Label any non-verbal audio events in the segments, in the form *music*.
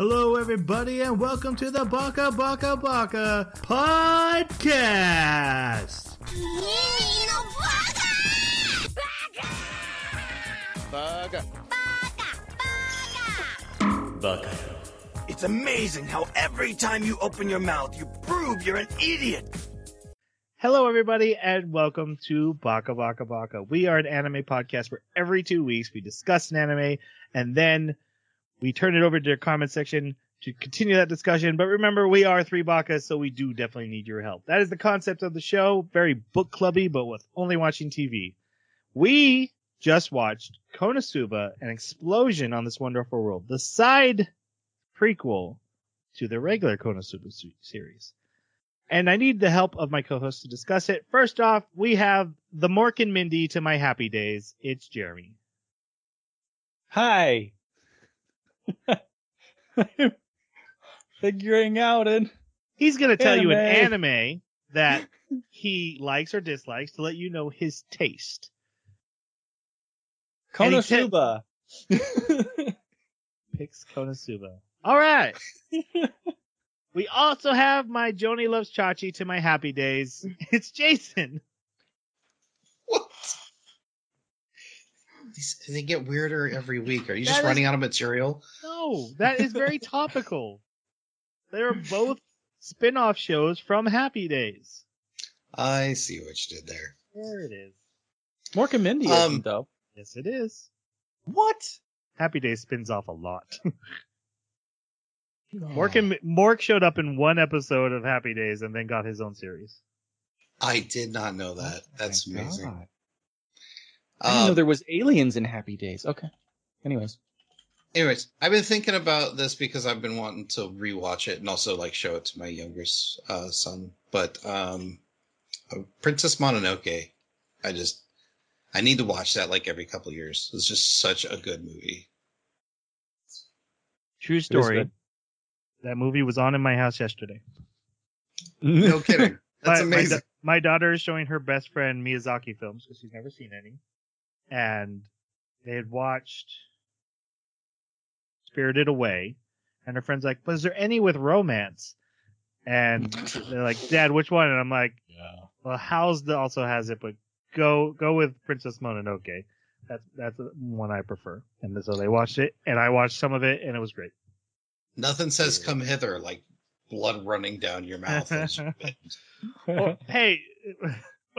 Hello, everybody, and welcome to the Baka Baka Baka podcast. Bugger. Baka. It's amazing how every time you open your mouth, you prove you're an idiot. Hello, everybody, and welcome to Baka Baka Baka. We are an anime podcast where every two weeks we discuss an anime and then we turn it over to the comment section to continue that discussion. But remember, we are three Bakas, so we do definitely need your help. That is the concept of the show. Very book clubby, but with only watching TV. We just watched Konosuba, an explosion on this wonderful world, the side prequel to the regular Konosuba series. And I need the help of my co-host to discuss it. First off, we have the Mork and Mindy to my happy days. It's Jeremy. Hi. I'm *laughs* figuring out and He's going to tell you an Anime. anime that *laughs* he likes or dislikes to let you know his taste. And he Konosuba. *laughs* Picks Konosuba. All right. we also have my Joni loves Chachi to my happy days. It's Jason. What? These, they get weirder every week. Are you just That is- running out of material? No, that is very *laughs* topical. They're both spin-off shows from Happy Days. I see what you did there. There it is. Mork and Mindy Um, though. Yes, it is. What? Happy Days spins off a lot. *laughs* Mork, and, Mork showed up in one episode of Happy Days and then got his own series. I did not know that. That's Oh my amazing. God. I didn't know Um, there was aliens in Happy Days. Okay. Anyways. anyways, I've been thinking about this because I've been wanting to rewatch it and also like show it to my younger uh, son. But um, uh, Princess Mononoke, I just I need to watch that like every couple years. It's just such a good movie. True story. That movie was on in my house yesterday. No kidding. *laughs* That's my, my amazing. da- My, daughter is showing her best friend Miyazaki films because she's never seen any. And they had watched Spirited Away. And her friend's like, Was there any with romance? And *laughs* they're like, Dad, which one? And I'm like, Yeah. Well, House also has it, but go go with Princess Mononoke. That's that's the one I prefer. And so they watched it, and I watched some of it, and it was great. Nothing says come hither like blood running down your mouth. as you *laughs* bit. Well, hey,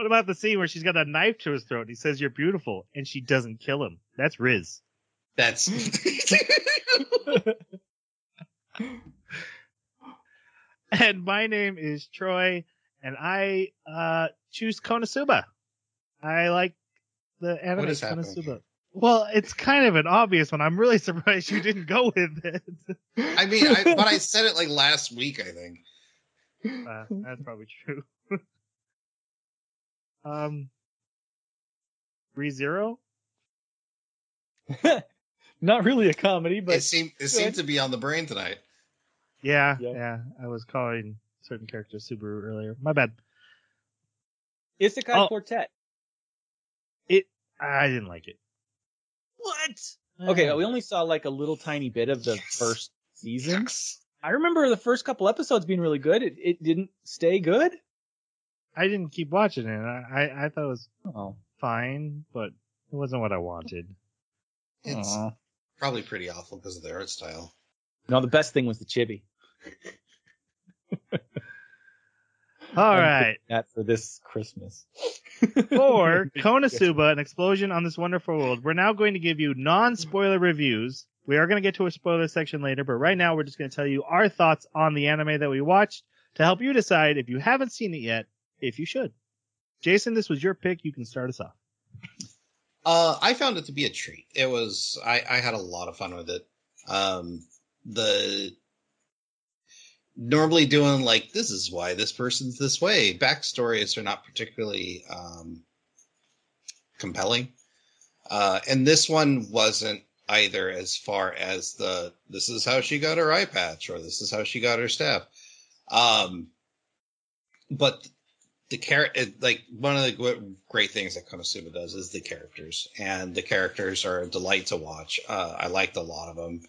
what about the scene where she's got a knife to his throat? And he says you're beautiful, and she doesn't kill him. That's Riz. That's *laughs* And my name is Troy, and I uh choose Konosuba. I like the anime What is happening Konosuba. here? Well, it's kind of an obvious one. I'm really *laughs* surprised you didn't go with it. I mean, I, but I said it like last week. I think. Uh, that's probably true. *laughs* um, ReZero? *laughs* Not really a comedy, but it seemed it seemed to be on the brain tonight. Yeah, Yep. yeah. I was calling certain characters Subaru earlier. My bad. Isekai Oh. Quartet. It. I didn't like it. What? Okay, we only saw like a little tiny bit of the first season. I remember the first couple episodes being really good. It, it didn't stay good. I didn't keep watching it. I, I I thought it was Oh. fine, but it wasn't what I wanted. It's Aw. probably pretty awful because of the art style. No, the best thing was the chibi. *laughs* All I'm right. picking That for this Christmas. *laughs* *laughs* For Konosuba, an explosion on this wonderful world, we're now going to give you non-spoiler reviews. We are going to get to a spoiler section later, but right now we're just going to tell you our thoughts on the anime that we watched to help you decide if you haven't seen it yet, if you should. Jason, this was your pick. You can start us off. Uh, I found it to be a treat. It was. I I had a lot of fun with it. Um, the normally doing like this is why this person's this way. Backstories are not particularly um, compelling, uh, and this one wasn't either. As far as the this is how she got her eye patch or this is how she got her staff. Um, but the character, like one of the great things that Konosuba does is the characters, and the characters are a delight to watch. Uh, I liked a lot of them.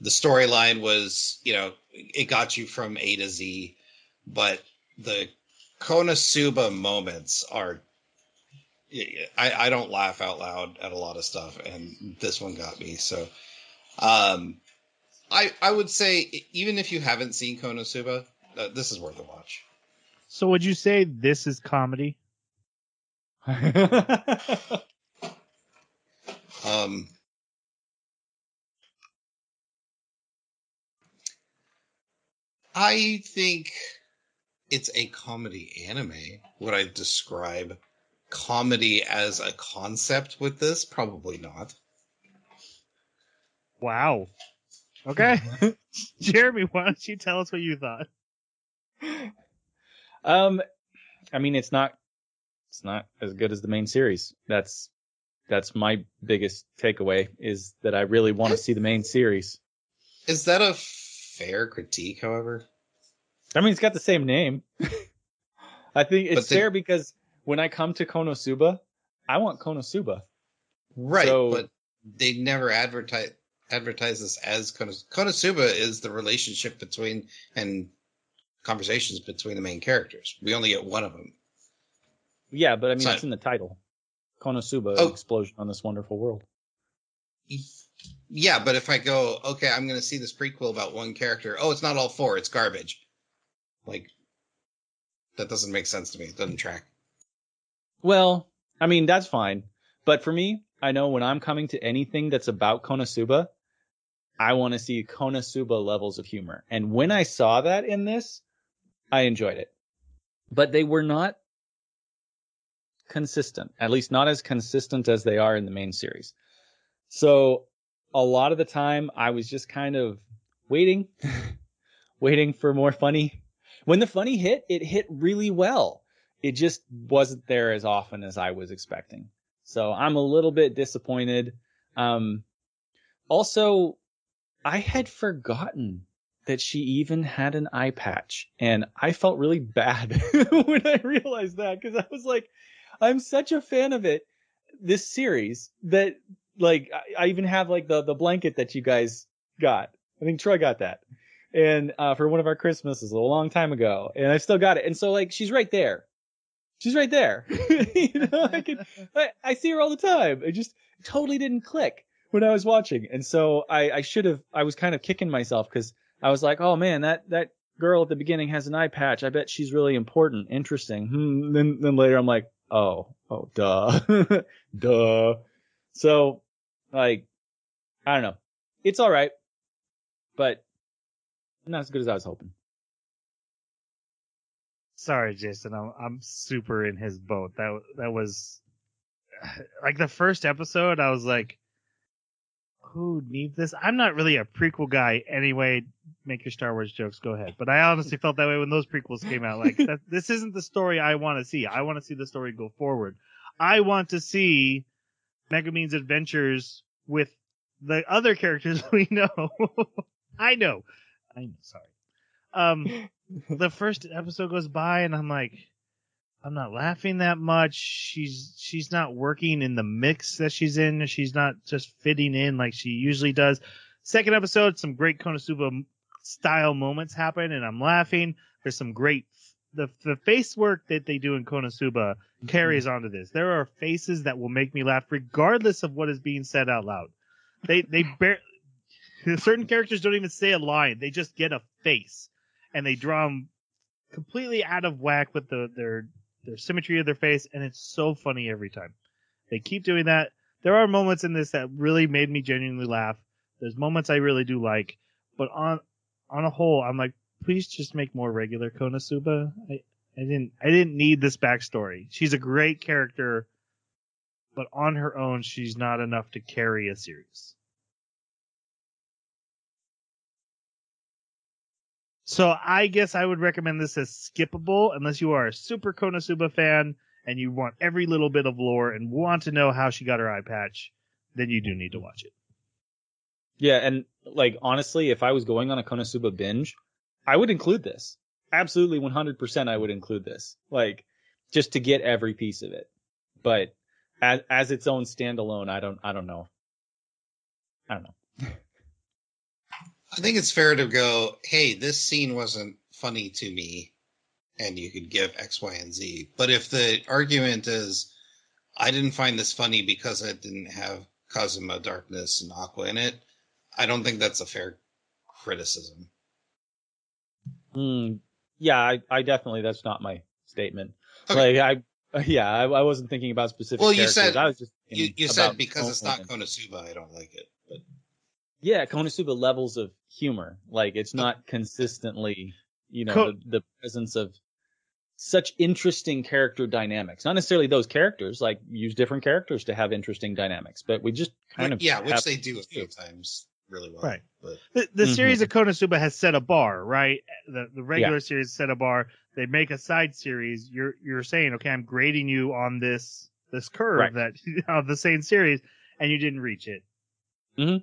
the storyline was, you know, it got you from A to Z, but the Konosuba moments are I, I don't laugh out loud at a lot of stuff, and this one got me. So, um, I I would say even if you haven't seen Konosuba, uh, this is worth a watch. So, would you say this is comedy? *laughs* um, I think it's a comedy anime. Would I describe comedy as a concept with this? Probably not. Wow. Okay. *laughs* *laughs* Jeremy, why don't you tell us what you thought? Um, I mean, it's not, it's not as good as the main series. That's, that's my biggest takeaway is that I really want to see the main series. Is that a fair critique, however? I mean, it's got the same name. *laughs* I think it's fair because when I come to Konosuba, I want Konosuba. Right, so, but they never advertise advertise this as Konos- Konosuba is the relationship between and conversations between the main characters. We only get one of them. Yeah, but I mean, it's, it's in the title. Konosuba, oh. explosion on this wonderful world. Yeah, but if I go, okay, I'm going to see this prequel about one character. Oh, it's not all four. It's garbage. Like, that doesn't make sense to me. It doesn't track. Well, I mean, that's fine. But for me, I know when I'm coming to anything that's about Konosuba, I want to see Konosuba levels of humor. And when I saw that in this, I enjoyed it. But they were not consistent, at least not as consistent as they are in the main series. So a lot of the time I was just kind of waiting, *laughs* waiting for more funny. When the funny hit, it hit really well. It just wasn't there as often as I was expecting. So I'm a little bit disappointed. Um, also, I had forgotten that she even had an eye patch and I felt really bad *laughs* when I realized that because I was like, I'm such a fan of it, this series that like, I, I even have like the, the blanket that you guys got. I think Troy got that. And, uh, for one of our Christmases a long time ago and I still got it. And so like, she's right there. She's right there. *laughs* you know, I can, I, I see her all the time. It just totally didn't click when I was watching. And so I, I should have, I was kind of kicking myself because I was like, oh man, that, that girl at the beginning has an eye patch. I bet she's really important, interesting. Hmm. Then, then later I'm like, oh, oh, duh, *laughs* duh. So like, I don't know. It's all right, but not as good as I was hoping. Sorry, Jason. I'm I'm super in his boat. That that was *sighs* like the first episode. I was like, who needs this? I'm not really a prequel guy anyway. Make your Star Wars jokes. Go ahead. But I honestly felt that way when those prequels came out. Like, that, *laughs* this isn't the story I want to see. I want to see the story go forward. I want to see Megumin's adventures with the other characters *laughs* we know. I know. I'm Sorry. Um, *laughs* the first episode goes by and I'm like, I'm not laughing that much. She's she's not working in the mix that she's in. She's not just fitting in like she usually does. Second episode, some great Konosuba style moments happen, and I'm laughing. There's some great the the face work that they do in Konosuba carries mm-hmm. onto this. There are faces that will make me laugh regardless of what is being said out loud. They they bear certain characters don't even say a line; they just get a face, and they draw them completely out of whack with the their their symmetry of their face, and it's so funny every time. They keep doing that. There are moments in this that really made me genuinely laugh. There's moments I really do like, but on on a whole, I'm like, please just make more regular Konosuba. I I didn't I didn't need this backstory. She's a great character, but on her own, she's not enough to carry a series. So I guess I would recommend this as skippable unless you are a super Konosuba fan and you want every little bit of lore and want to know how she got her eye patch, then you do need to watch it. Yeah, and like honestly, if I was going on a Konosuba binge, I would include this. Absolutely 100% I would include this. Like just to get every piece of it. But as as its own standalone, I don't I don't know. I don't know. *laughs* I think it's fair to go, hey, this scene wasn't funny to me, and you could give X, Y, and Z. But if the argument is, I didn't find this funny because it didn't have Kazuma, Darkness, and Aqua in it, I don't think that's a fair criticism. Mm, yeah, I, I definitely that's not my statement. Okay. Like I, *laughs* yeah, I, I wasn't thinking about specific. Well, you characters. said- I was just You, you said because it's not Konosuba. Konosuba, I don't like it. But Yeah, Konosuba levels of humor. Like it's not consistently, you know, Ko- the, the presence of such interesting character dynamics. Not necessarily those characters. Like use different characters to have interesting dynamics, but we just kind of yeah, which they do a few times really well. Right. But The, the Mhm. series of Konosuba has set a bar, right? The the regular series set a bar. They make a side series. You're you're saying, okay, I'm grading you on this this curve Right. that *laughs* of the same series, and you didn't reach it. Mm Mhm.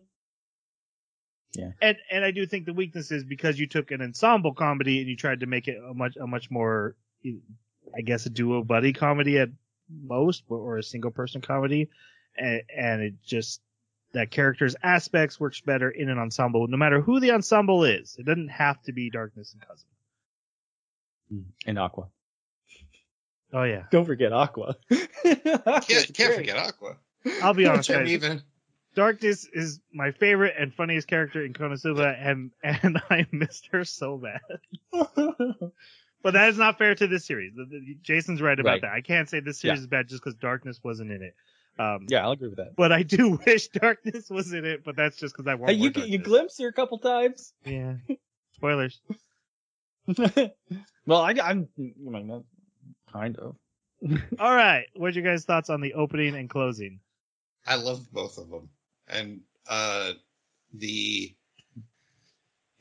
Yeah. And and I do think the weakness is because you took an ensemble comedy and you tried to make it a much a much more, I guess, a duo buddy comedy at most, or a single person comedy, and, and it just that character's aspects works better in an ensemble, no matter who the ensemble is. It doesn't have to be Darkness and Kazuma. Mm-hmm. and Aqua. Oh yeah, Don't forget Aqua. *laughs* can't, can't forget Aqua. I'll be *laughs* honest, guys. even Darkness is my favorite and funniest character in Konosuba, and and *laughs* I missed her so bad. *laughs* But that is not fair to this series. The- the- Jason's right about Right. that. I can't say this series Yeah. is bad just because Darkness wasn't in it. Um, yeah, I'll agree with that. But I do *laughs* wish Darkness was in it, but that's just because I want Hey, more you you Darkness. glimpsed her a couple times. Yeah. Spoilers. well, I, I'm I mean, kind of. All right. What's your guys' thoughts on the opening and closing? I loved both of them, and uh, the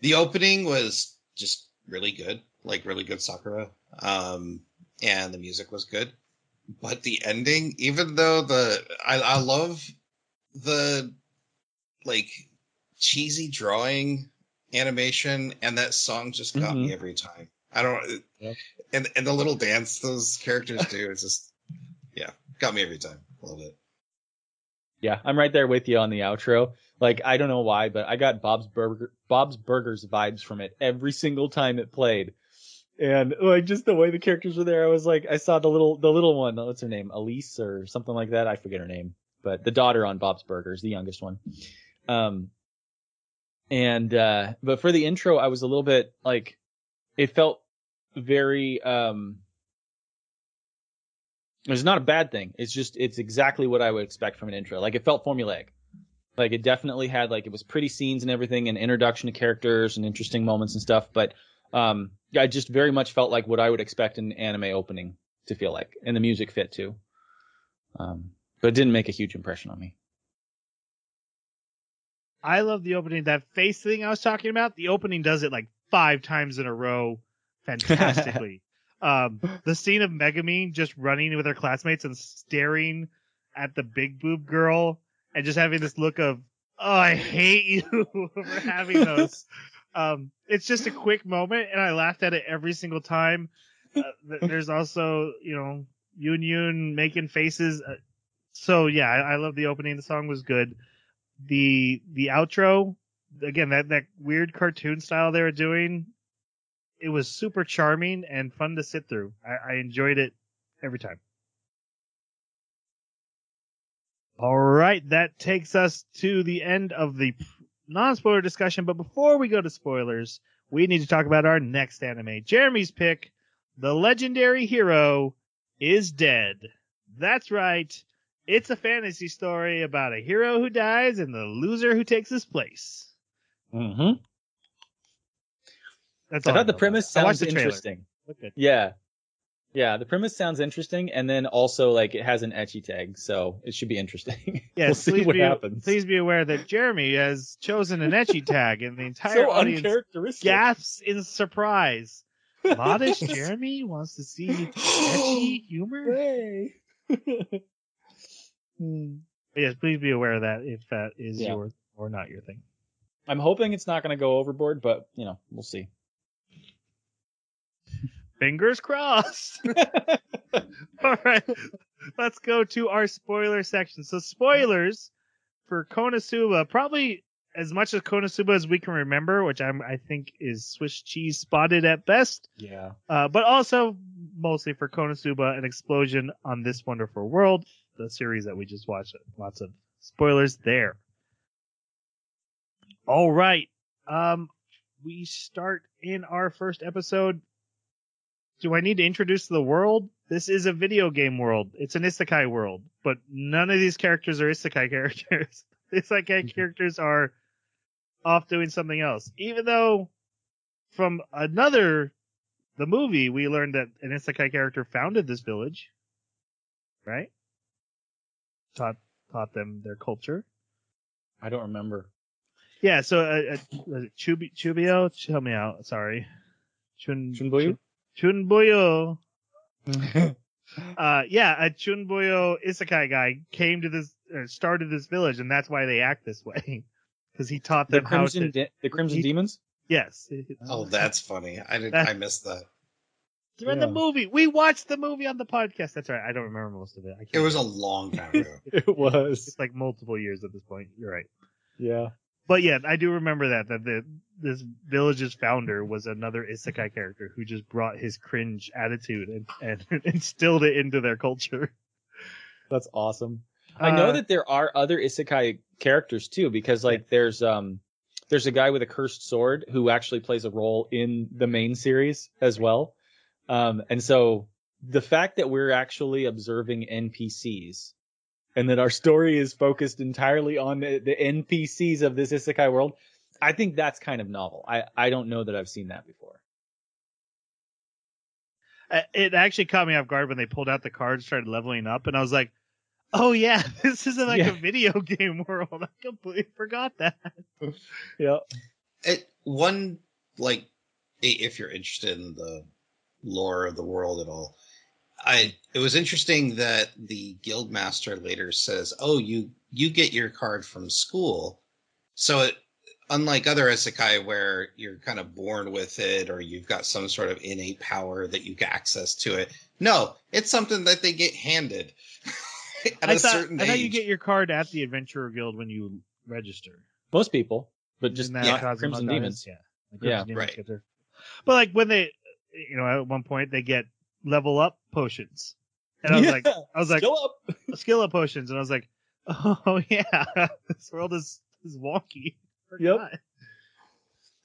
the opening was just really good, like really good sakuga, um, and the music was good. But the ending, even though the I, I love the like cheesy drawing animation, and that song just got me every time. I don't, Yep. and and the little dance those characters do is just yeah, got me every time. Love it. Yeah, I'm right there with you on the outro. Like, I don't know why, but I got Bob's Burger, Bob's Burgers vibes from it every single time it played. And like just the way the characters were there, I was like, I saw the little, the little one, what's her name? Elise or something like that. I forget her name, but the daughter on Bob's Burgers, the youngest one. Um, and, uh, but for the intro, I was a little bit like, it felt very, um, it's not a bad thing. It's just it's exactly what I would expect from an intro. Like it felt formulaic. Like it definitely had like it was pretty scenes and everything and introduction to characters and interesting moments and stuff, but um I just very much felt like what I would expect an anime opening to feel like. And the music fit too. Um but it didn't make a huge impression on me. I love the opening. That face thing I was talking about, the opening does it like five times in a row *laughs* fantastically. Um, the scene of Megumin just running with her classmates and staring at the big boob girl and just having this look of, oh, I hate you *laughs* for having those. um, it's just a quick moment and I laughed at it every single time. Uh, th- there's also, you know, Yunyun making faces. Uh, so yeah, I, I love the opening. The song was good. The the outro, again, that that weird cartoon style they were doing, it was super charming and fun to sit through. I, I enjoyed it every time. All right, that takes us to the end of the non-spoiler discussion. But before we go to spoilers, we need to talk about our next anime. Jeremy's pick, the legendary hero is dead. That's right. It's a fantasy story about a hero who dies and the loser who takes his place. Mm-hmm. That's I thought the premise about it. I watched sounds the interesting. Yeah. Yeah, the premise sounds interesting, and then also like it has an ecchi tag, so it should be interesting. *laughs* Yes, we'll see please what be, happens. Please be aware that Jeremy has chosen an ecchi *laughs* tag, and the entire so audience gasps in surprise. Modest *laughs* Jeremy wants to see *gasps* ecchi humor. Hooray. Hmm. Yes, please be aware of that if that is Yeah. your or not your thing. I'm hoping it's not going to go overboard, but you know, we'll see. Fingers crossed. *laughs* *laughs* All right, let's go to our spoiler section. So spoilers for Konosuba, probably as much as Konosuba as we can remember, which I'm I think is Swiss cheese spotted at best. Yeah. Uh, but also mostly for Konosuba, an explosion on this wonderful world, the series that we just watched. Lots of spoilers there. All right. Um, we start in our first episode. Do I need to introduce the world? This is a video game world. It's an isekai world, but none of these characters are isekai *laughs* characters. *laughs* isekai characters are off doing something else. Even though from another the movie, we learned that an isekai character founded this village, right? Taught taught them their culture. I don't remember. Yeah, so uh, uh, was it Chubi, Chubio? Help me out. Sorry. Chun, Chuunibyou? Chuunibyou. *laughs* Uh, yeah, a Chuunibyou isekai guy came to this, uh, started this village, and that's why they act this way. *laughs* Because he taught the them how to. De- the Crimson he- Demons? Yes. *laughs* Oh, that's funny. I did. That- I missed that. They're in the movie. We watched the movie on the podcast. That's right. I don't remember most of it. I can't It was a long time ago. It was. It's like multiple years at this point. You're right. Yeah. But yeah, I do remember that that the this village's founder was another isekai character who just brought his cringe attitude and, and *laughs* instilled it into their culture. That's awesome. I know Uh, that there are other isekai characters too, because like there's um there's a guy with a cursed sword who actually plays a role in the main series as well. Um and so the fact that we're actually observing NPCs and that our story is focused entirely on the, the NPCs of this isekai world, I think that's kind of novel. I I don't know that I've seen that before. It actually caught me off guard when they pulled out the cards, started leveling up, and I was like, "Oh yeah, *laughs* this isn't like Yeah. a video *laughs* game world." I completely forgot that. *laughs* Yeah. It one like if you're interested in the lore of the world at all. I it was interesting that the guild master later says, "Oh, you you get your card from school." So it unlike other isekai where you're kind of born with it or you've got some sort of innate power that you get access to it. No, it's something that they get handed *laughs* at I a thought, certain I age. thought you get your card at the Adventurer Guild when you register. Most people, but just Isn't that not Kazuma Crimson does? Demons. Yeah. The Yeah, Demons right. get their- But like when they, you know, at one point they get level up potions, and I was like, I was like, Skill up. skill up potions, and I was like, *laughs* oh yeah, *laughs* this world is is wonky. Yep. Forgot.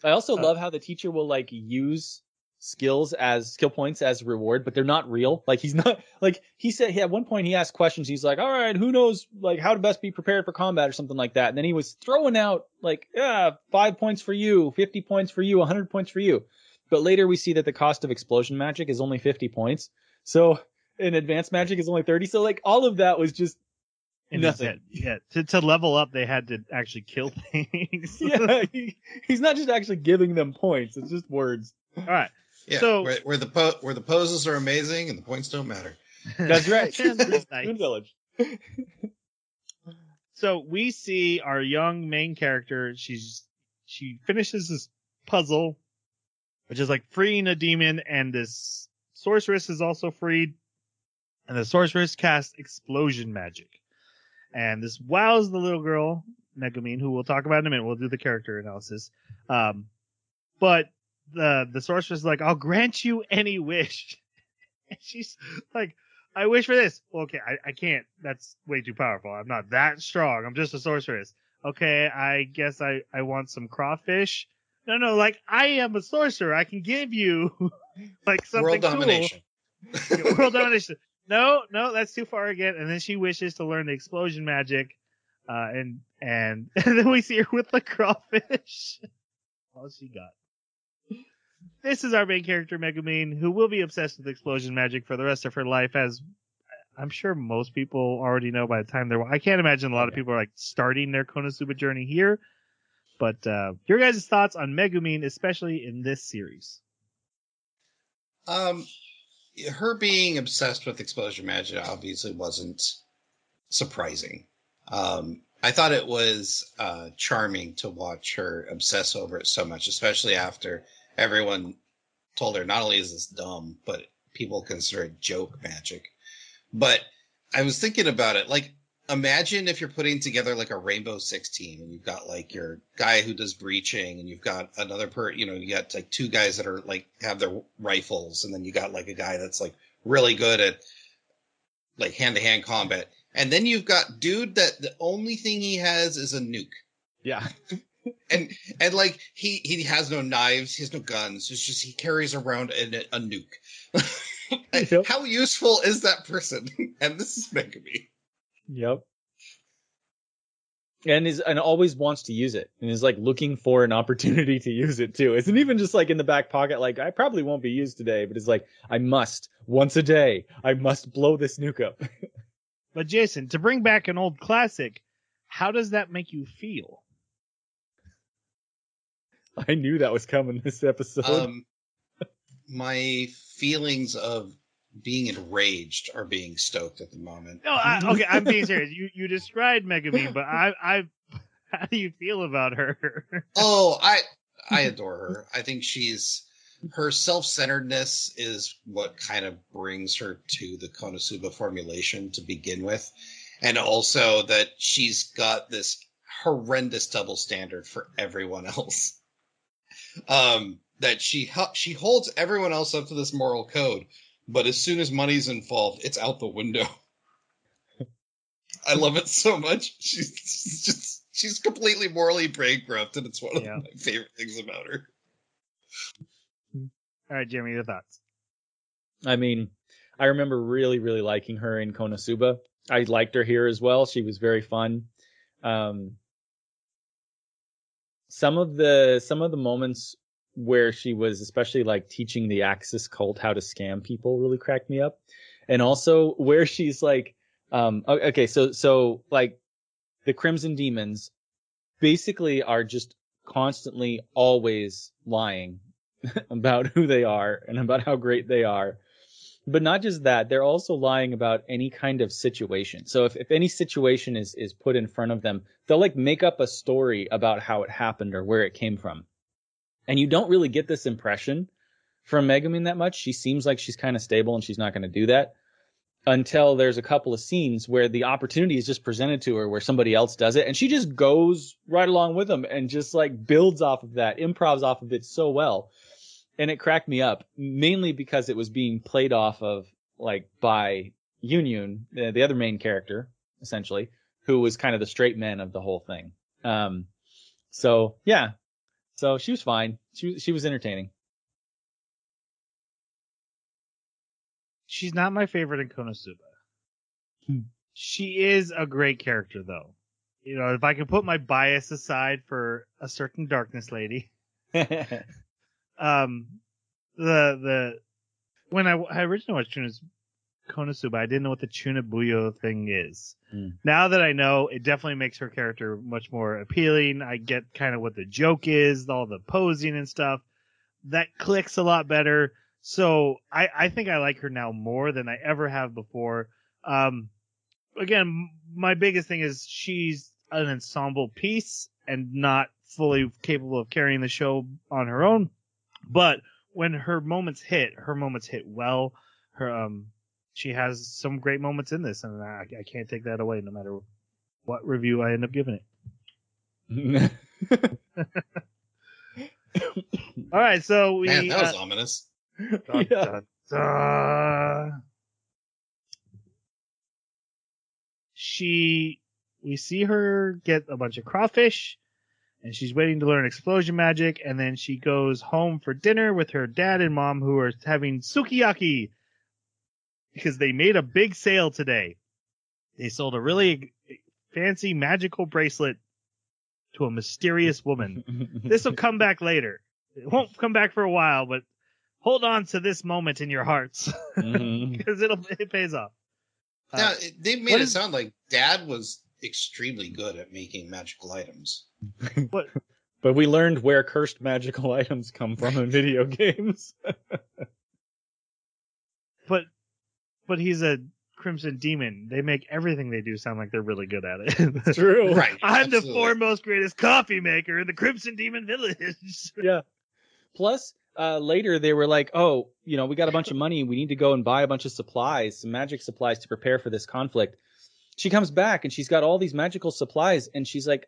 I also Uh, love how the teacher will like use skills as skill points as reward, but they're not real. Like he's not *laughs* like he said he at one point he asked questions. He's like, "All right, who knows like how to best be prepared for combat or something like that." And then he was throwing out like, "Yeah, five points for you, fifty points for you, hundred points for you." But later we see that the cost of explosion magic is only fifty points. So in advanced magic is only thirty. So like all of that was just And Nothing. Yeah, to to level up, they had to actually kill *laughs* things. yeah. *laughs* He, he's not just actually giving them points. It's just words. All right. Yeah, So- where, where the po- where the poses are amazing and the points don't matter. *laughs* That's right. Nice. Moon Village. So we see our young main character. She's she finishes this puzzle, which is like freeing a demon, and this sorceress is also freed, and the sorceress casts explosion magic, and this wows the little girl Megumin, who we'll talk about in a minute. We'll do the character analysis, um, but the the sorceress is like, "I'll grant you any wish," *laughs* and she's like, I wish for this. Well, okay, I, I can't. That's way too powerful. I'm not that strong. I'm just a sorceress. Okay, I guess I, I want some crawfish. No, no, like I am a sorcerer. I can give you *laughs* like something World cool. domination. Yeah, *laughs* World domination. No, no, that's too far again. And then she wishes to learn the explosion magic. Uh, and, and, *laughs* and then we see her with the crawfish. All she got. This is our main character, Megumin, who will be obsessed with explosion magic for the rest of her life, as I'm sure most people already know by the time they're. I can't imagine a lot of people are like starting their Konosuba journey here. But uh, your guys' thoughts on Megumin, especially in this series? Um, her being obsessed with exposure magic obviously wasn't surprising. Um, I thought it was uh, charming to watch her obsess over it so much, especially after everyone told her not only is this dumb, but people consider it joke magic. But I was thinking about it, like imagine if you're putting together like a Rainbow Six team and you've got like your guy who does breaching and you've got another per, you know, you got like two guys that are like have their rifles and then you got like a guy that's like really good at like hand to hand combat. And then you've got dude that the only thing he has is a nuke. Yeah. *laughs* And and like he he has no knives, he has no guns. It's just he carries around a, a nuke. *laughs* How useful is that person? *laughs* And this is Megumin. Yep. And is and always wants to use it and is like looking for an opportunity to use it too. Isn't even just like in the back pocket, like I probably won't be used today, but it's like I must once a day. I must blow this nuke up. *laughs* But Jason, to bring back an old classic, how does that make you feel? I knew that was coming this episode. Um, my feelings of being enraged are being stoked at the moment. No, I, okay, I'm being serious. You you described Megumin, but I I *laughs* how do you feel about her? Oh, I I *laughs* adore her. I think she's her self-centeredness is what kind of brings her to the Konosuba formulation to begin with. And also that she's got this horrendous double standard for everyone else. *laughs* Um that she she holds everyone else up to this moral code, but as soon as money's involved, it's out the window. I love it so much. She's, she's just she's completely morally bankrupt, and it's one of Yeah. my favorite things about her. All right, Jeremy, your thoughts. I mean, I remember really, really liking her in Konosuba. I liked her here as well. She was very fun. Um, some of the some of the moments where she was especially like teaching the Axis cult how to scam people really cracked me up. And also where she's like um okay, so so like the Crimson Demons basically are just constantly always lying *laughs* about who they are and about how great they are. But not just that, they're also lying about any kind of situation. So if, if any situation is, is put in front of them, they'll like make up a story about how it happened or where it came from. And you don't really get this impression from Megumin that much. She seems like she's kind of stable and she's not going to do that until there's a couple of scenes where the opportunity is just presented to her where somebody else does it and she just goes right along with them and just like builds off of that, improvs off of it so well. And it cracked me up mainly because it was being played off of like by Yunyun, the, the other main character, essentially, who was kind of the straight man of the whole thing. Um, so yeah, so she was fine. She was, she was entertaining. She's not my favorite in Konosuba. Hmm. She is a great character, though. You know, if I can put my bias aside for a certain darkness lady, *laughs* um, the the when I, I originally watched Konosuba, I didn't know what the Chuunibyou thing is. Hmm. Now that I know, it definitely makes her character much more appealing. I get kind of what the joke is, all the posing and stuff. That clicks a lot better. So I, I think I like her now more than I ever have before. Um, again, my biggest thing is she's an ensemble piece and not fully capable of carrying the show on her own. But when her moments hit, her moments hit well. Her um, she has some great moments in this, and I, I can't take that away, no matter what review I end up giving it. *laughs* All right, so we Man, that was uh, ominous. dun, Yeah. dun, dun. She, we see her get a bunch of crawfish, and she's waiting to learn explosion magic, and then she goes home for dinner with her dad and mom, who are having sukiyaki because they made a big sale today. They sold a really fancy magical bracelet to a mysterious woman. *laughs* This will come back later. It won't come back for a while, but hold on to this moment in your hearts *laughs* because it'll it pays off. Uh, Now, it- they made what it is- sound like Dad was extremely good at making magical items. *laughs* what But we learned where cursed magical items come from in video games. but but he's a crimson demon. They make everything they do sound like they're really good at it. *laughs* True. Right. I'm the foremost greatest coffee maker in the Crimson Demon Village. *laughs* Yeah. Plus, uh, later they were like, oh, you know, we got a bunch of money. We need to go and buy a bunch of supplies, some magic supplies to prepare for this conflict. she comes back and she's got all these magical supplies and she's like,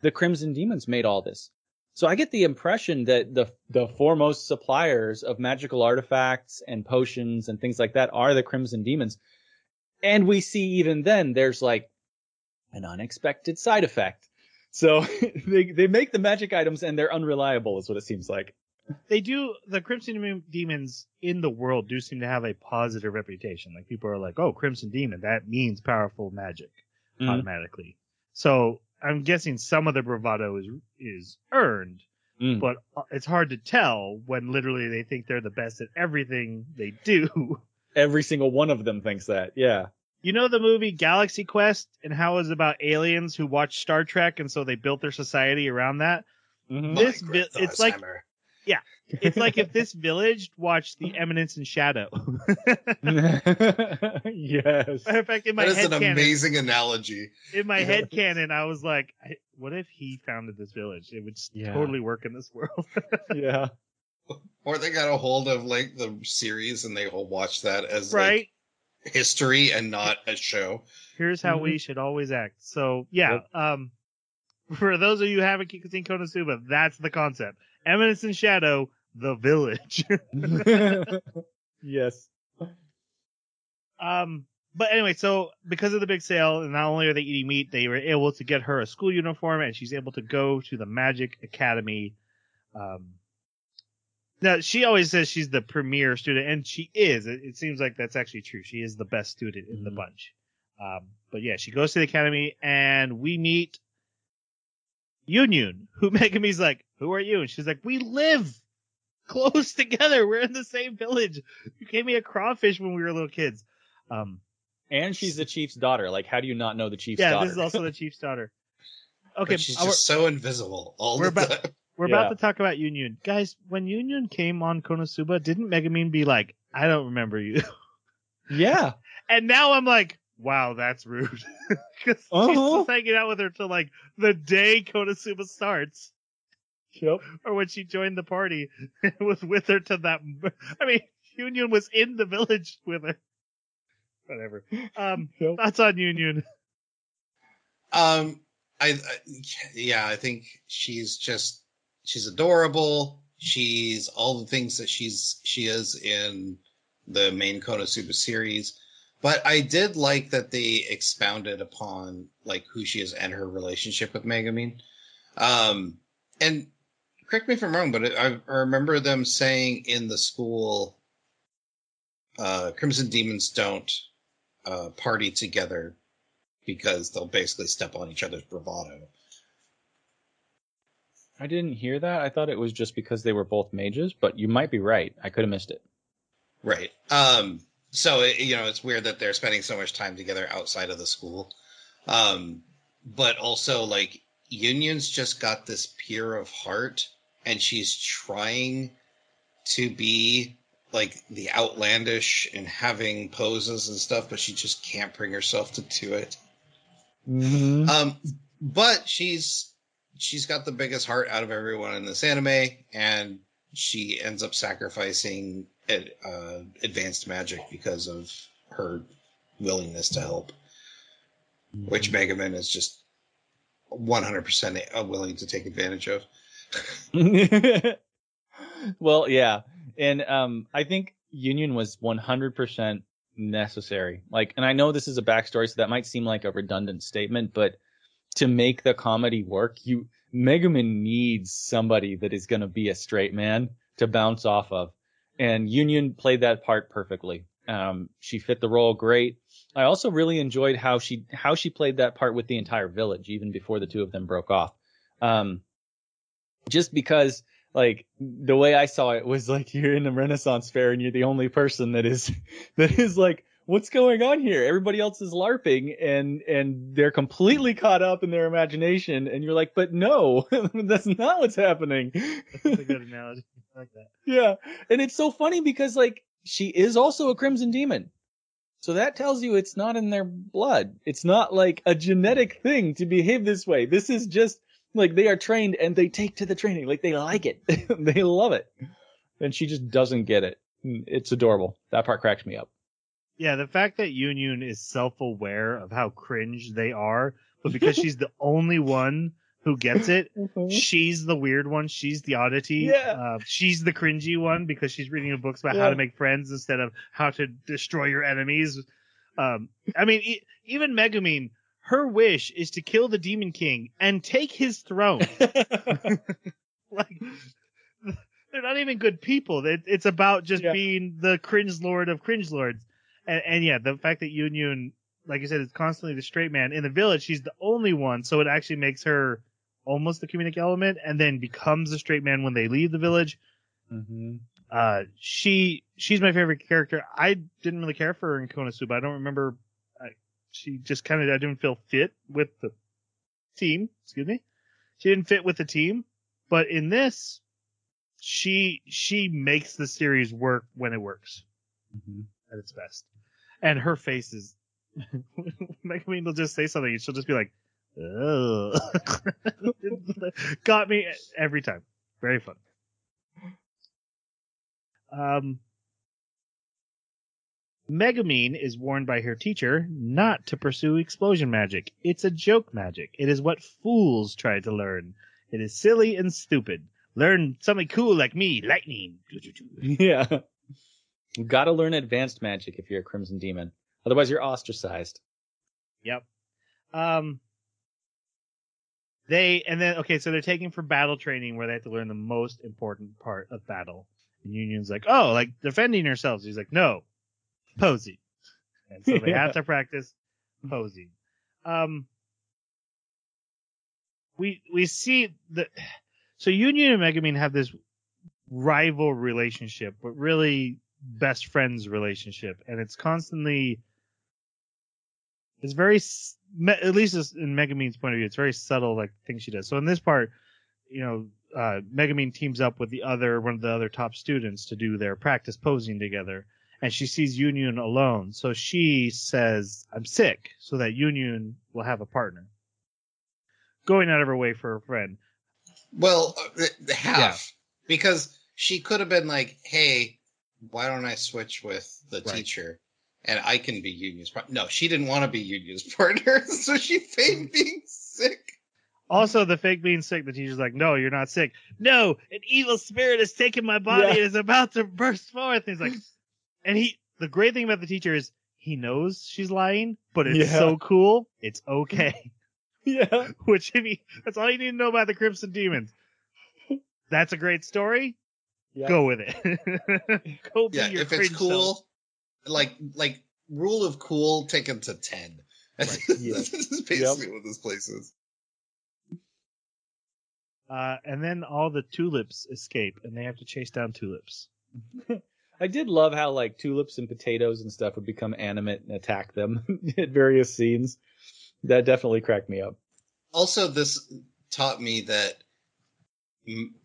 the Crimson Demons made all this. So I get the impression that the the foremost suppliers of magical artifacts and potions and things like that are the Crimson Demons. And we see even then there's like an unexpected side effect. So *laughs* they they make the magic items and they're unreliable is what it seems like. They do the Crimson Demons in the world do seem to have a positive reputation. Like people are like, "Oh, Crimson Demon, that means powerful magic Mhm. automatically." So I'm guessing some of the bravado is is earned, Mm. but uh, it's hard to tell when literally they think they're the best at everything they do. *laughs* Every single one of them thinks that. Yeah. You know the movie Galaxy Quest and how it was about aliens who watched Star Trek and so they built their society around that? Mhm. This vi- it's like- Hammer. It's like if this village watched The Eminence in Shadow. *laughs* yes. Matter of fact, in my that is head an canon, amazing analogy. in my head canon, I was like, what if he founded this village? It would s- Yeah. totally work in this world. *laughs* Yeah. Or they got a hold of like the series and they will watch that as right? like history and not a show. Here's how we should always act. So yeah, um, *laughs* for those of you who haven't seen Konosuba, that's the concept. Eminence and Shadow, the village. *laughs* *laughs* yes. Um, but anyway, so because of the big sale, and not only are they eating meat, they were able to get her a school uniform, and she's able to go to the Magic Academy. Um, now she always says she's the premier student, and she is. It, it seems like that's actually true. She is the best student in the Mhm. bunch. Um, but yeah, she goes to the academy, and we meet Yunyun, who *laughs* Megumin's like, "Who are you?" And she's like, "We live." Close *laughs* together. We're in the same village. You gave me a crawfish when we were little kids. Um, And she's the chief's daughter. Like, how do you not know the chief's daughter? yeah, daughter? this is also the chief's daughter. *laughs* Okay, But she's just so invisible all we're the about- time. we're yeah. about to talk about Yunyun, guys. When Yunyun came on Konosuba, didn't Megumin be like, "I don't remember you," yeah. and now I'm like, "Wow, that's rude," *laughs* because she's Uh-huh. just hanging out with her till like the day Konosuba starts, Yep. or when she joined the party *laughs* and was with her to that. I mean, Yunyun was in the village with her. Whatever. Um, *laughs* Yep. thoughts on Yunyun? Um, I, I yeah, I think she's just she's adorable. She's all the things that she's she is in the main Konosuba series. But I did like that they expounded upon like who she is and her relationship with Megumin. Um, and correct me if I'm wrong, but I, I remember them saying in the school, uh, Crimson Demons don't uh, party together because they'll basically step on each other's bravado. I didn't hear that. I thought it was just because they were both mages, but you might be right. I could have missed it. Right. Um, so it, you know, it's weird that they're spending so much time together outside of the school. Um, but also like Yunyun's just got this pure of heart and she's trying to be like the outlandish and having poses and stuff, but she just can't bring herself to do it. Mm-hmm. Um, but she's she's got the biggest heart out of everyone in this anime, and she ends up sacrificing ad, uh, advanced magic because of her willingness to help, which Megumin is just 100% willing to take advantage of. *laughs* well, yeah, and um, I think Yunyun was 100% necessary. Like, and I know this is a backstory, so that might seem like a redundant statement, but to make the comedy work, you Megumin needs somebody that is going to be a straight man to bounce off of, and Yunyun played that part perfectly. Um, she fit the role great. I also really enjoyed how she how she played that part with the entire village, even before the two of them broke off. Um, just because like the way I saw it was like *laughs* you're in a Renaissance fair and you're the only person that is *laughs* that is like what's going on here? Everybody else is larping and and they're completely caught up in their imagination and you're like, but no, *laughs* that's not what's happening. That's a good analogy. I like that. *laughs* yeah, and it's so funny because like she is also a crimson demon. So that tells you it's not in their blood. It's not like a genetic thing to behave this way. This is just like they are trained and they take to the training. Like they like it. *laughs* they love it. And she just doesn't get it. It's adorable. That part cracks me up. Yeah, the fact that Yunyun is self-aware of how cringe they are, but because *laughs* she's the only one who gets it, she's the weird one. She's the oddity. Yeah. Uh, she's the cringy one because she's reading books about how to make friends instead of how to destroy your enemies. Um, I mean, e- even Megumin, her wish is to kill the Demon King and take his throne. *laughs* *laughs* like, they're not even good people. It, it's about just Yeah. being the cringe lord of cringe lords. And, and yeah, the fact that Yunyun, like you said, is constantly the straight man in the village. She's the only one, so it actually makes her almost the comedic element, and then becomes the straight man when they leave the village. hmm Uh, she she's my favorite character. I didn't really care for her in Konosuba. I don't remember. I, she just kind of I didn't feel fit with the team. Excuse me. She didn't fit with the team, but in this, she she makes the series work when it works hmm at its best. And her face is *laughs* Megumin will just say something and she'll just be like, "Oh." *laughs* Got me every time. Very fun. Um Megumin is warned by her teacher not to pursue explosion magic. It's a joke magic. It is what fools try to learn. It is silly and stupid. Learn something cool like me, lightning. *laughs* Yeah. You gotta learn advanced magic if you're a Crimson Demon. Otherwise you're ostracized. Yep. Um. They and then okay, so they're taking for battle training where they have to learn the most important part of battle. And Yunyun's like, oh, like defending ourselves. He's like, no, posing. And so they Yeah. have *laughs* to practice posing. Um. We we see the so Yunyun and Megumin have this rival relationship, but really best friends relationship, and it's constantly it's very at least in Megumin's point of view, it's very subtle like things she does. So in this part, you know, uh, Megumin teams up with the other one of the other top students to do their practice posing together, and she sees Yunyun alone. So she says, "I'm sick," so that Yunyun will have a partner. Going out of her way for her friend. Well, uh, half because she could have been like, "Hey, why don't I switch with the Right. teacher?" And I can be Yunyun's partner. No, she didn't want to be Yunyun's *laughs* partner, so she feigned mm. being sick. Also, the fake being sick, the teacher's like, no, you're not sick. No, an evil spirit has taken my body Yeah. and is about to burst forth. And he's like, *laughs* and he, the great thing about the teacher is he knows she's lying, but it's Yeah. so cool. It's okay. *laughs* Yeah. Which, if he, that's all you need to know about the Crimson Demons. That's a great story. Yeah. Go with it. *laughs* Go be Yeah, your if it's cool, self. like like rule of cool taken to ten. Right, *laughs* yeah. this is basically what this place is. Uh, and then all the tulips escape and they have to chase down tulips. *laughs* I did love how like tulips and potatoes and stuff would become animate and attack them at various scenes. That definitely cracked me up. Also, this taught me that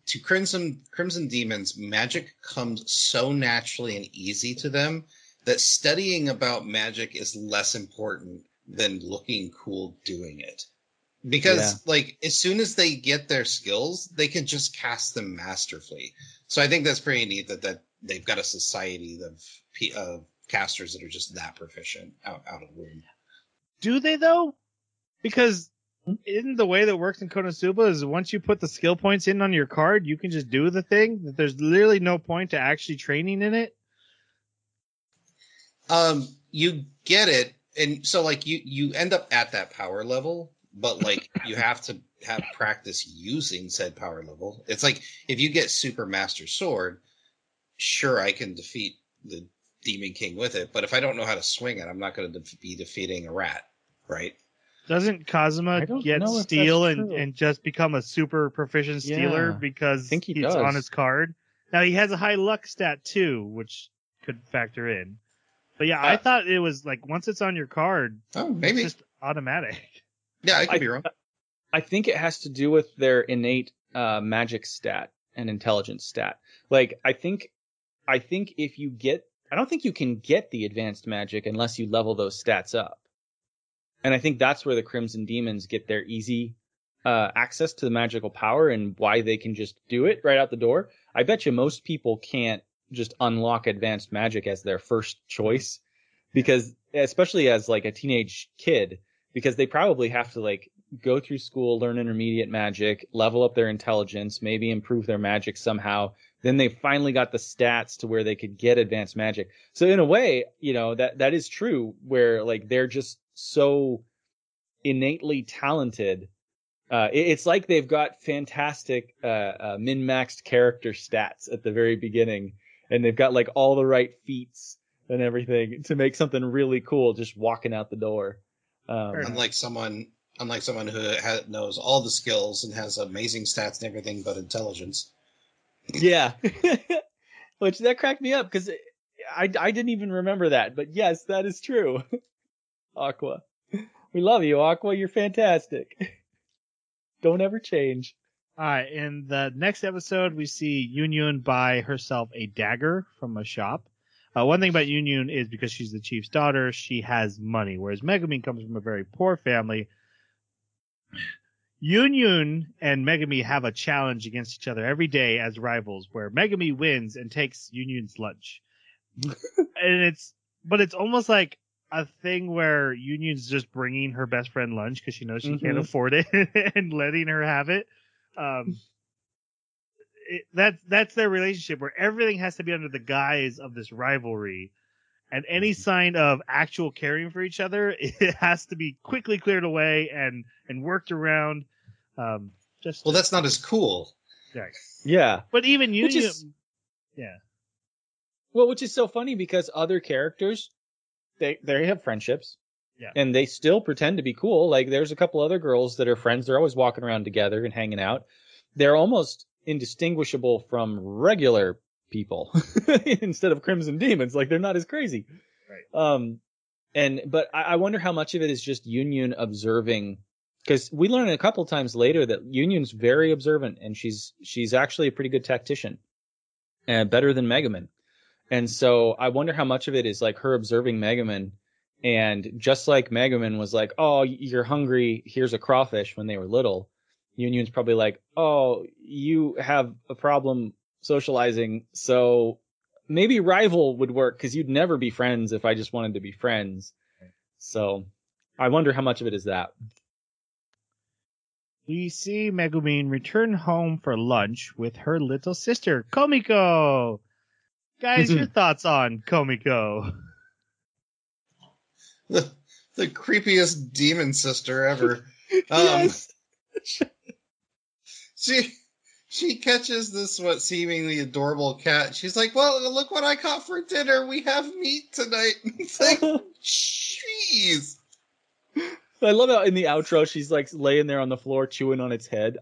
to crimson crimson demons, magic comes so naturally and easy to them that studying about magic is less important than looking cool doing it. Because like as soon as they get their skills, they can just cast them masterfully. So I think that's pretty neat that that they've got a society of of casters that are just that proficient out out of the womb. Do they though? Because isn't the way that works in Konosuba is once you put the skill points in on your card, you can just do the thing. That there's literally no point to actually training in it. Um, you get it, and so like you you end up at that power level, but like *laughs* you have to have practice using said power level. It's like if you get Super Master Sword, sure I can defeat the Demon King with it, but if I don't know how to swing it, I'm not going to de- be defeating a rat, right? Doesn't I Kazuma get know if steel and, and just become a super proficient stealer Yeah, because think he he's does. on his card? Now he has a high luck stat too, which could factor in. But yeah, I Uh, thought it was like once it's on your card, Oh, it's maybe. just automatic. *laughs* yeah, I could I- be wrong. I think it has to do with their innate uh, magic stat and intelligence stat. Like I think, I think if you get, I don't think you can get the advanced magic unless you level those stats up. And I think that's where the Crimson Demons get their easy uh, access to the magical power and why they can just do it right out the door. I bet you most people can't just unlock advanced magic as their first choice because especially as like a teenage kid, because they probably have to like go through school, learn intermediate magic, level up their intelligence, maybe improve their magic somehow. Then they finally got the stats to where they could get advanced magic. So in a way, you know, that, that is true where like they're just so innately talented. Uh, it- it's like they've got fantastic, uh, uh, min-maxed character stats at the very beginning and they've got like all the right feats and everything to make something really cool just walking out the door. Um, Unlike someone, unlike someone who ha- knows all the skills and has amazing stats and everything but intelligence. Yeah. *laughs* *laughs* Which that cracked me up because I, I didn't even remember that. But yes, that is true. *laughs* Aqua. We love you, Aqua. You're fantastic. Don't ever change. All right, in the next episode, we see Yun buy herself a dagger from a shop. Uh, one thing about Yun is because she's the chief's daughter, she has money, whereas Megumin comes from a very poor family. Yun and Megumin have a challenge against each other every day as rivals, where Megumin wins and takes Yunyun's lunch. *laughs* and it's, but it's almost like a thing where Yunyun's just bringing her best friend lunch because she knows she can't Mhm. afford it *laughs* and letting her have it um it, that's that's their relationship where everything has to be under the guise of this rivalry and any sign of actual caring for each other *laughs* it has to be quickly cleared away and and worked around um just Well, that's not as cool. right. Yeah. but even you Which is- yeah Well, which is so funny because other characters, they they have friendships. Yeah. And they still pretend to be cool. Like there's a couple other girls that are friends. They're always walking around together and hanging out. They're almost indistinguishable from regular people *laughs* instead of Crimson Demons. Like they're not as crazy. Right. Um, and but I, I wonder how much of it is just Yunyun observing because we learn a couple times later that Yunyun's very observant and she's she's actually a pretty good tactician and better than Megumin. And so I wonder how much of it is like her observing Megumin and just like Megumin was like, "Oh, you're hungry, here's a crawfish" when they were little. Yunyun's probably like, "Oh, you have a problem socializing, so maybe rival would work because you'd never be friends if I just wanted to be friends." So I wonder how much of it is that. we see Megumin return home for lunch with her little sister Komekko guys your thoughts on Komekko The, the creepiest demon sister ever. *laughs* Um, *laughs* she she catches this what seemingly adorable cat. She's like, "Well, look what I caught for dinner. We have meat tonight." *laughs* And it's like, jeez. I love how in the outro she's like laying there on the floor chewing on its head.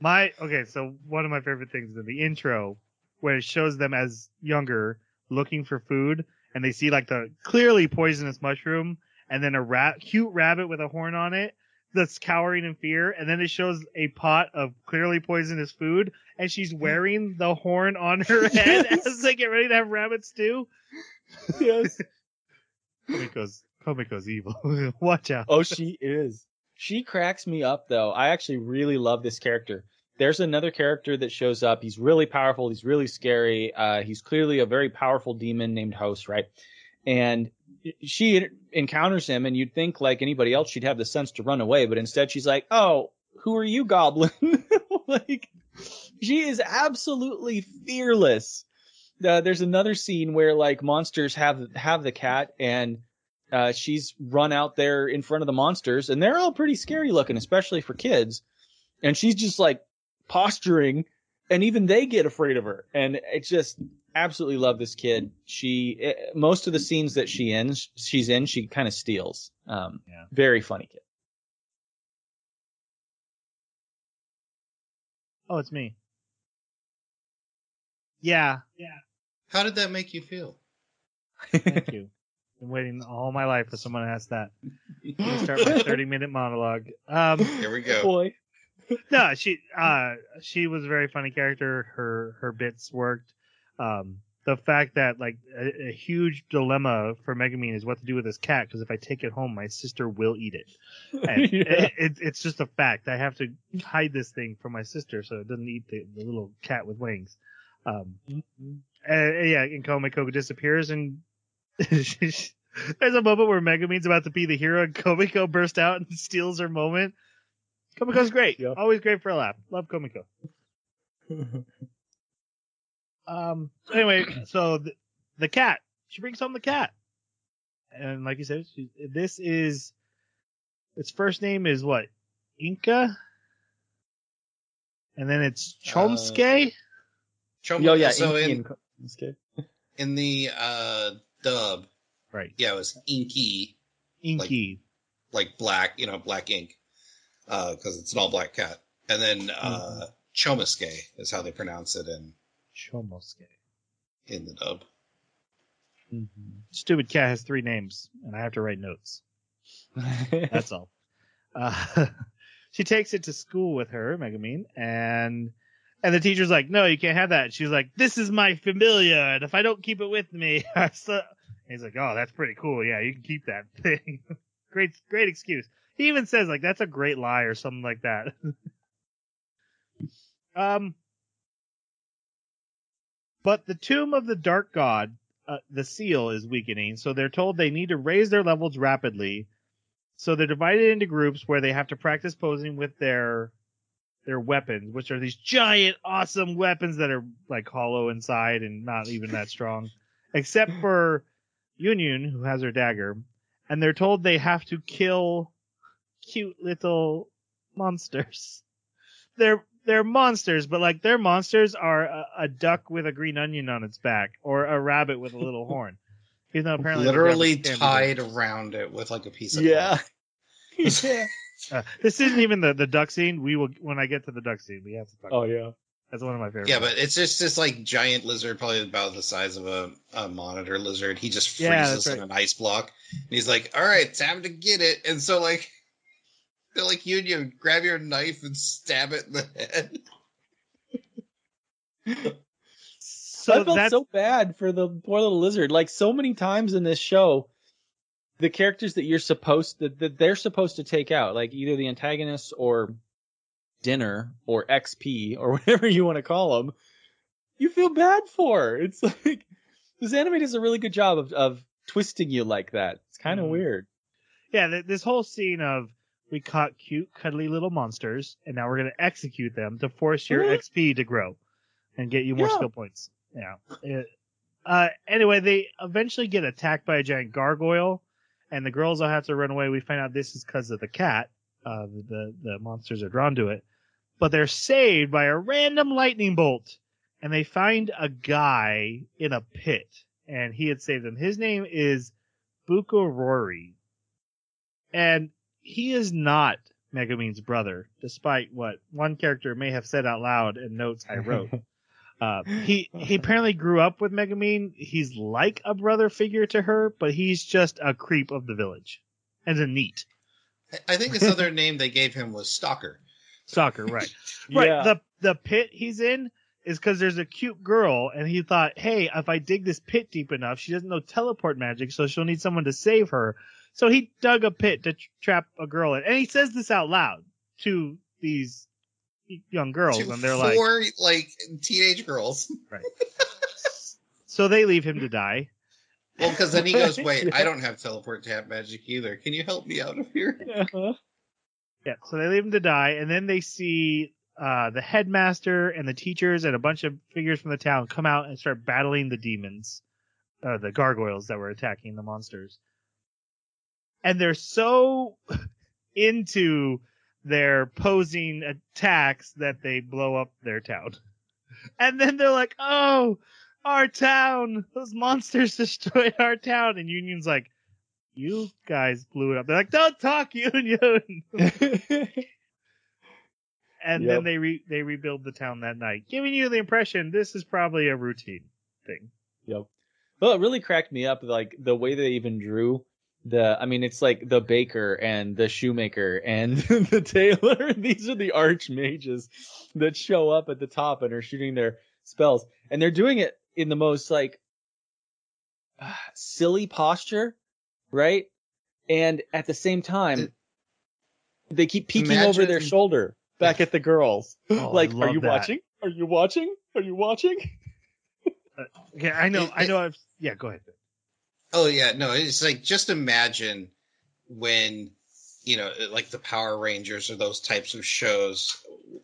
My okay, so one of my favorite things is in the intro where it shows them as younger looking for food and they see like the clearly poisonous mushroom and then a rat cute rabbit with a horn on it that's cowering in fear and then it shows a pot of clearly poisonous food and she's wearing the horn on her *laughs* head Yes. as they get ready to have rabbit stew. yes. *laughs* Komekko's Komekko's evil. *laughs* Watch out. Oh, she is. She cracks me up though. I actually really love this character. There's another character that shows up. He's really powerful. He's really scary. Uh, he's clearly a very powerful demon named Host, right? And she encounters him, and you'd think, like anybody else, she'd have the sense to run away, but instead she's like, "Oh, who are you, Goblin?" *laughs* like, she is absolutely fearless. Uh, there's another scene where like monsters have have the cat, and uh, she's run out there in front of the monsters, and they're all pretty scary looking, especially for kids. And she's just like posturing, and even they get afraid of her. And it's just absolutely love this kid. She eh, most of the scenes that she in, she's in, she kind of steals. Um, Yeah. very funny kid. Oh, it's me. Yeah, Yeah. How did that make you feel? Thank you. Been waiting all my life for someone to ask that. Let me start my *laughs* 30 minute monologue. Um, Here we go. Boy. *laughs* no, she, uh, she was a very funny character. Her, her bits worked. Um, the fact that like a, a huge dilemma for Megumin is what to do with this cat because if I take it home, my sister will eat it. And *laughs* Yeah. it, it, it's just a fact. I have to hide this thing from my sister so it doesn't eat the, the little cat with wings. Um, and, yeah, and Komekko disappears and *laughs* There's a moment where Megumin's about to be the hero and Komekko bursts out and steals her moment. Komekko's great. Yep. Always great for a laugh. Love Komekko. *laughs* Um. Anyway, *clears throat* so the, the cat. She brings home the cat, and like you said, she, this is its first name is what Inca, and then it's Chomusuke. Chom- Yo, yeah, so Inky in, and Co- *laughs* in the uh, dub, right, yeah, it was inky, Inky. like black, you know, black ink, because it's an all black cat. And then uh, Chomusuke is how they pronounce it in Chomusuke. in the dub. Mm-hmm. Stupid cat has three names, and I have to write notes. *laughs* That's all. Uh, *laughs* she takes it to school with her, Megumin, and and the teacher's like, "No, you can't have that." She's like, "This is my familia, and if I don't keep it with me, *laughs* so-" he's like, "Oh, that's pretty cool. Yeah, you can keep that thing. great, great excuse." He even says like, "That's a great lie" or something like that. *laughs* um, but the tomb of the dark god, uh, the seal, is weakening, so they're told they need to raise their levels rapidly. So they're divided into groups where they have to practice posing with their their weapons, which are these giant, awesome weapons that are like hollow inside and not even that strong, *laughs* except for Yunyun, who has her dagger, and they're told they have to kill cute little monsters. *laughs* They're they're monsters, but like their monsters are a, a duck with a green onion on its back, or a rabbit with a little *laughs* horn. Even though apparently Literally rabbits can't be tied around it with like a piece of yeah. *laughs* yeah. Uh, this isn't even the, the duck scene. We will when I get to the duck scene. We have to talk. Oh about yeah. That's one of my favorites. Yeah, but it's just this like giant lizard, probably about the size of a, a monitor lizard. He just freezes Yeah, that's in an ice block. And he's like, "All right, time to get it." And so like, they're like, you and you grab your knife and stab it in the head." so I felt that's so bad for the poor little lizard. Like so many times in this show, the characters that you're supposed to, that they're supposed to take out, like either the antagonists or dinner or XP or *laughs* whatever you want to call them, you feel bad for. It's *laughs* like this anime does a really good job of, of twisting you like that. It's kind of Mhm. weird. yeah. Th- this whole scene of we caught cute, cuddly little monsters, and now we're gonna execute them to force your Mhm. XP to grow and get you more Yeah. skill points. Yeah. It- uh, anyway, they eventually get attacked by a giant gargoyle, and the girls all have to run away. We find out this is because of the cat. Uh, the the monsters are drawn to it, but they're saved by a random lightning bolt, and they find a guy in a pit, and he had saved them. His name is Buko Rory, and he is not Megumin's brother, despite what one character may have said out loud in notes I wrote. *laughs* Uh, he he apparently grew up with Megumin. He's like a brother figure to her, but he's just a creep of the village, and a neat I- I think this other name they gave him was Stalker. stalker, right? *laughs* Right. Yeah. The the pit he's in is because there's a cute girl, and he thought, hey, if I dig this pit deep enough, she doesn't know teleport magic, so she'll need someone to save her. So he dug a pit to tr- trap a girl in, and he says this out loud to these young girls, To and they're like, four like teenage girls. *laughs* Right? so they leave him to die. Well, because then he goes, *laughs* "Wait, I don't have teleport tap magic either. Can you help me out of here?" *laughs* Uh-huh. Yeah, so they leave him to die, and then they see uh, the headmaster and the teachers and a bunch of figures from the town come out and start battling the demons, uh, the gargoyles that were attacking the monsters. And they're so *laughs* into their posing attacks that they blow up their town. And then they're like, "Oh, our town! Those monsters *laughs* destroyed our town!" And Yunyun's like, "You guys blew it up." They're like, "Don't talk, Yunyun." *laughs* and Yep. then they re- they rebuild the town that night, giving you the impression this is probably a routine thing. Yep. Well, it really cracked me up, like the way they even drew the. I mean, it's like the baker and the shoemaker and *laughs* the tailor. *laughs* These are the archmages that show up at the top and are shooting their spells, and they're doing it in the most like *sighs* silly posture, right? And at the same time, they keep peeking over their shoulder back at the girls. *laughs* Oh, like, are you that. watching? Are you watching? Are you watching? Uh, okay, I know, I know. I've, yeah, go ahead. Oh yeah, no, it's like just imagine when you know, like the Power Rangers or those types of shows,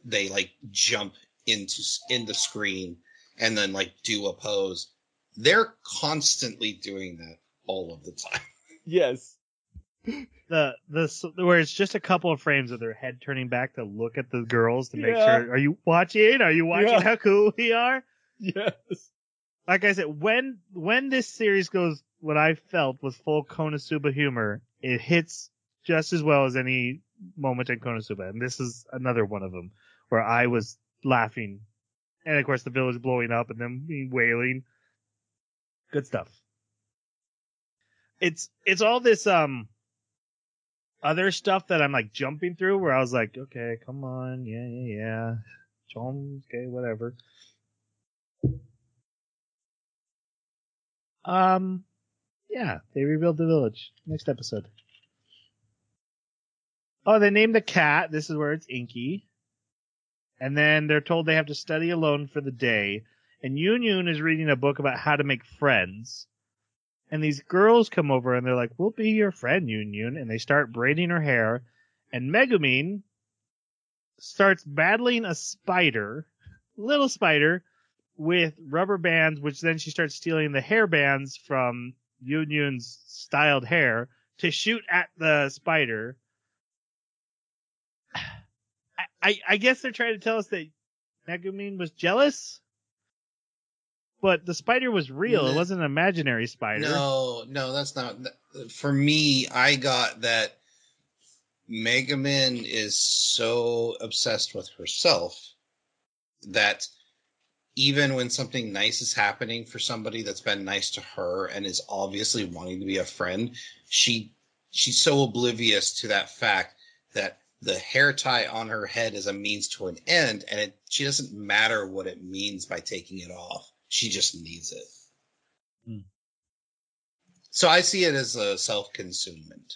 they like jump into in the screen and then like do a pose. They're constantly doing that all of the time. *laughs* Yes. The the where it's just a couple of frames of their head turning back to look at the girls to make Yeah. sure. Are you watching? Are you watching Yeah. how cool we are? *laughs* Yes. Like I said, when when this series goes, what I felt was full Konosuba humor. It hits just as well as any moment in Konosuba, and this is another one of them where I was laughing, and of course the village blowing up and them wailing. Good stuff. It's it's all this um other stuff that I'm like jumping through where I was like, okay, come on, yeah, yeah, yeah, Jones, okay, whatever. Um, yeah, they rebuild the village. Next episode. Oh, they named the cat. This is where it's Inky. And then they're told they have to study alone for the day. And Yunyun is reading a book about how to make friends. And these girls come over and they're like, "We'll be your friend, Yunyun." And they start braiding her hair. And Megumin starts battling a spider, little spider, with rubber bands, which then she starts stealing the hair bands from Yoon's styled hair to shoot at the spider. I, I, I guess they're trying to tell us that Megumin was jealous, but the spider was real. It mm-hmm. wasn't an imaginary spider. No, no, that's not. For me, I got that Megumin is so obsessed with herself that even when something nice is happening for somebody that's been nice to her and is obviously wanting to be a friend, she she's so oblivious to that fact that the hair tie on her head is a means to an end, and it she doesn't matter what it means by taking it off. She just needs it. Hmm. So I see it as a self-consumment.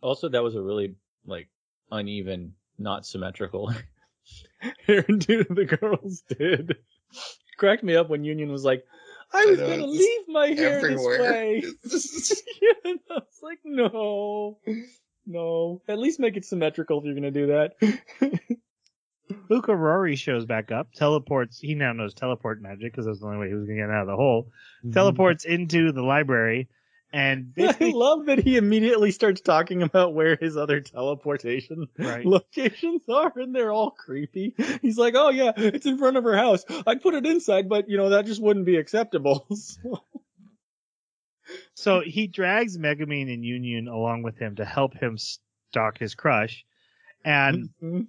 Also, that was a really like uneven, not symmetrical *laughs* hairdo the girls did. Cracked me up when Yunyun was like, "I I was know, gonna leave my hair Everywhere. this way." *laughs* *laughs* yeah, and I was like, "No, no. At least make it symmetrical if you're gonna do that." Luca Rory shows back up, teleports. He now knows teleport magic because that's the only way he was going to get out of the hole. Mm-hmm. Teleports into the library and *laughs* I love that he immediately starts talking about where his other teleportation Right. *laughs* locations are, and they're all creepy. He's like, "Oh yeah, it's in front of her house. I'd put it inside, but you know that just wouldn't be acceptable." *laughs* So- So he drags Megumin and Yunyun along with him to help him stalk his crush, and Mhm.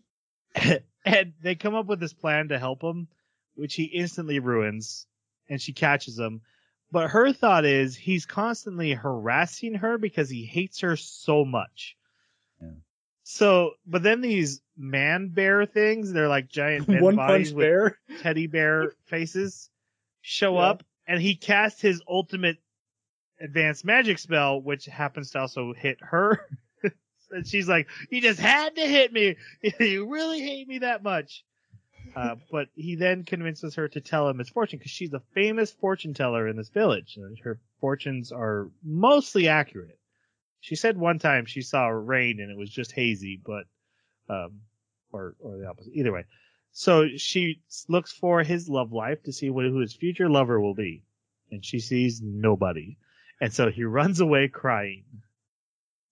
and they come up with this plan to help him, which he instantly ruins, and she catches him. But her thought is he's constantly harassing her because he hates her so much. Yeah. So, but then these man bear things, they're like giant *laughs* one bodies punch with bear. teddy bear *laughs* faces show Yeah. up and he casts his ultimate advanced magic spell which happens to also hit her *laughs* and she's like you just had to hit me you really hate me that much uh, but he then convinces her to tell him his fortune because she's a famous fortune teller in this village and her fortunes are mostly accurate she said one time she saw rain and it was just hazy but um or or the opposite either way so she looks for his love life to see what, who his future lover will be. And she sees nobody. And so he *laughs* runs away crying.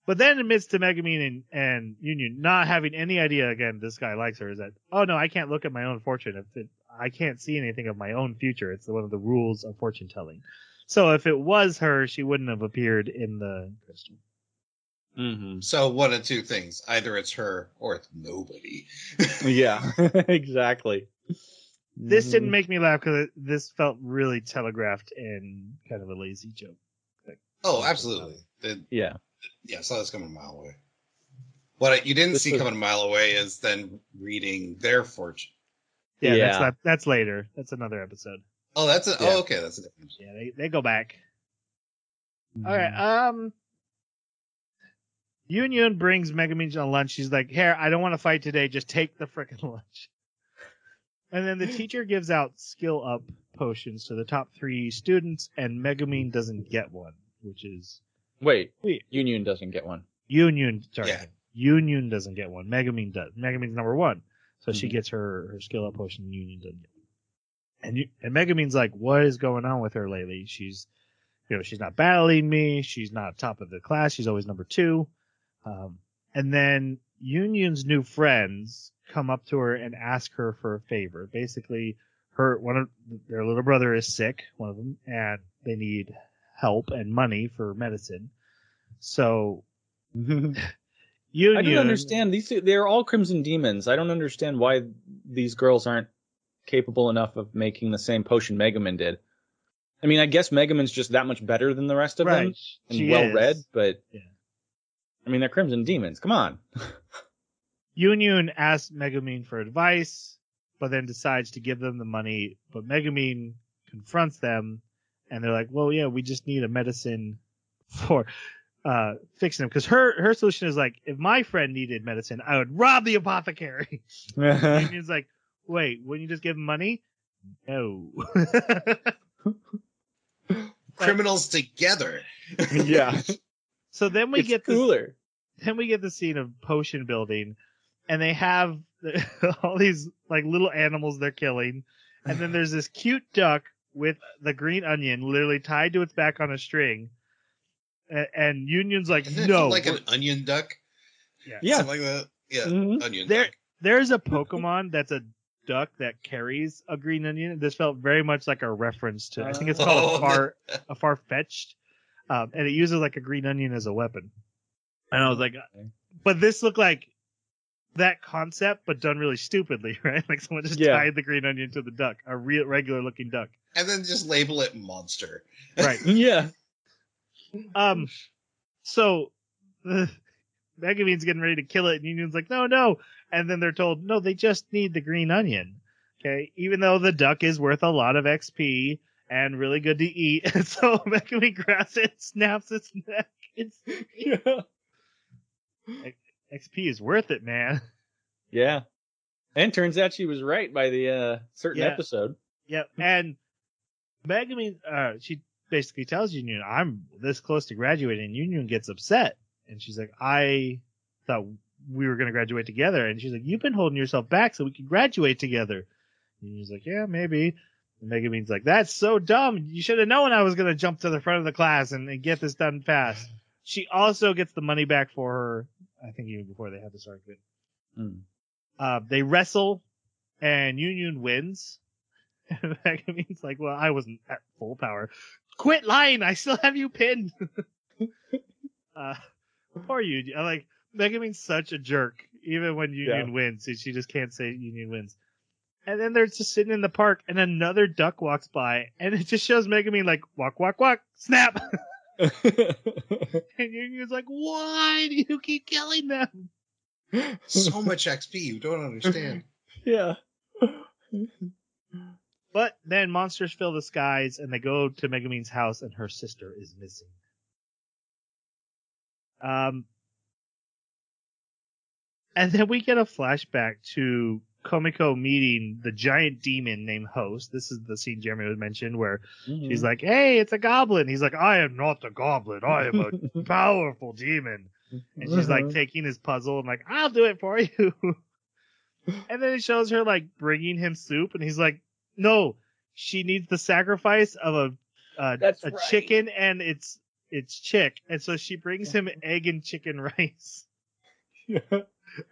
But then admits to Megumin and, and Yunyun not having any idea again this guy likes her is that, oh no, I can't look at my own fortune. If it, I can't see anything of my own future. It's one of the rules of fortune telling. So if it was her, she wouldn't have appeared in the crystal. Mm-hmm. So one of two things: either it's her or it's nobody. *laughs* Yeah, *laughs* exactly. This Mhm. didn't make me laugh because this felt really telegraphed and kind of a lazy joke. Oh, absolutely. The- Yeah. Yeah, I saw this coming a mile away. What I, you didn't This see was- coming a mile away is then reading their fortune. Yeah, Yeah. that's not, that's later. That's another episode. Oh, that's a, Yeah. oh, okay, that's a different. Yeah, they, they go back. Mm-hmm. All right. Um, Yunyun brings Megumin on lunch. She's like, "Here, I don't want to fight today. Just take the frickin' *laughs* lunch." And then the *laughs* teacher gives out skill up potions to the top three students, and Megumin doesn't get one, which is Wait, Wait. Yunyun doesn't get one. Yunyun. Sorry, Yeah. Yunyun doesn't get one. Megumin does. Megumin's number one, so she Mhm. gets her her skill up potion. Yunyun doesn't. Get. And you, and Megumin's like, what is going on with her lately? She's, you know, she's not battling me. She's not top of the class. She's always number two. Um, and then Yunyun's new friends come up to her and ask her for a favor. Basically, her one of their little brother is sick, one of them, and they need help and money for medicine. So *laughs* Yunyun, I don't understand these. They're all Crimson Demons. I don't understand why these girls aren't capable enough of making the same potion Megumin did. I mean, I guess Megumin's just that much better than the rest of them right? and she well is. read, but Yeah. I mean, they're Crimson Demons. Come on. *laughs* Yunyun asks Megumin for advice, but then decides to give them the money. But Megumin confronts them, and they're like, "Well, yeah, we just need a medicine for uh fixing them." Because her her solution is like, if my friend needed medicine, I would rob the apothecary. *laughs* and *laughs* he's like, "Wait, wouldn't you just give him money?" No. *laughs* Criminals together. yeah, so then we it's get this cooler. then we get the scene of potion building and they have all these like little animals they're killing and then there's this cute duck with the green onion literally tied to its back on a string and, and Yunyun's like Isn't no like an onion duck? Yeah. Something like that. Yeah, Mhm. onion There- duck. there's a pokemon that's a duck that carries a green onion this felt very much like a reference to i think it's called Oh. *laughs* a far a far fetched um, and it uses like a green onion as a weapon and i was like but this looked like that concept, but done really stupidly, *laughs* right? Like someone just Yeah. tied the green onion to the duck, a real regular looking duck. And then just label it monster. Right. *laughs* Yeah. um. So, the Megumin's getting ready to kill it, and Yunyun's like, "No, no!" And then they're told, "No, they just need the green onion." Okay, even though the duck is worth a lot of XP and really good to eat, and *laughs* so Megumin grabs it, snaps its neck. It's yeah. XP is worth it, man. *laughs* Yeah. And turns out she was right by the uh certain Yeah. episode. Yep. And Megumin, uh, she basically tells Yunyun, I'm this close to graduating. And Yunyun gets upset. And she's like, I thought we were going to graduate together. And she's like, you've been holding yourself back so we can graduate together. And Yunyun's like, yeah, maybe. And Megumin's like, that's so dumb. You should have known I was going to jump to the front of the class and, and get this done fast. She also gets the money back for her. I think even before they had this argument. Mm. Uh, they wrestle and Yunyun wins. *laughs* And Megumin's like, well, I wasn't at full power. Quit lying. I still have you pinned. *laughs* uh, poor Yunyun. I like, Megumin's such a jerk. Even when Yunyun Yeah. wins, she- she just can't say Yunyun wins. And then they're just sitting in the park and another duck walks by and it just shows Megumin like, walk, walk, walk, snap. *laughs* *laughs* and Yunyun's like, why do you keep killing them? So much XP, you don't understand. *laughs* yeah. But then monsters fill the skies and they go to Megumin's house and her sister is missing. Um, and then we get a flashback to Komekko meeting the giant demon named Host. This is the scene Jeremy had mentioned where she's like, Hey, it's a goblin. He's like, I am not a goblin. I am a *laughs* powerful demon. And she's like taking his puzzle and like, I'll do it for *laughs* you. and then it shows her like bringing him soup and he's like, no, she needs the sacrifice of a, uh, a right. chicken and its, its chick. And so she brings him *laughs* egg and chicken rice. Yeah.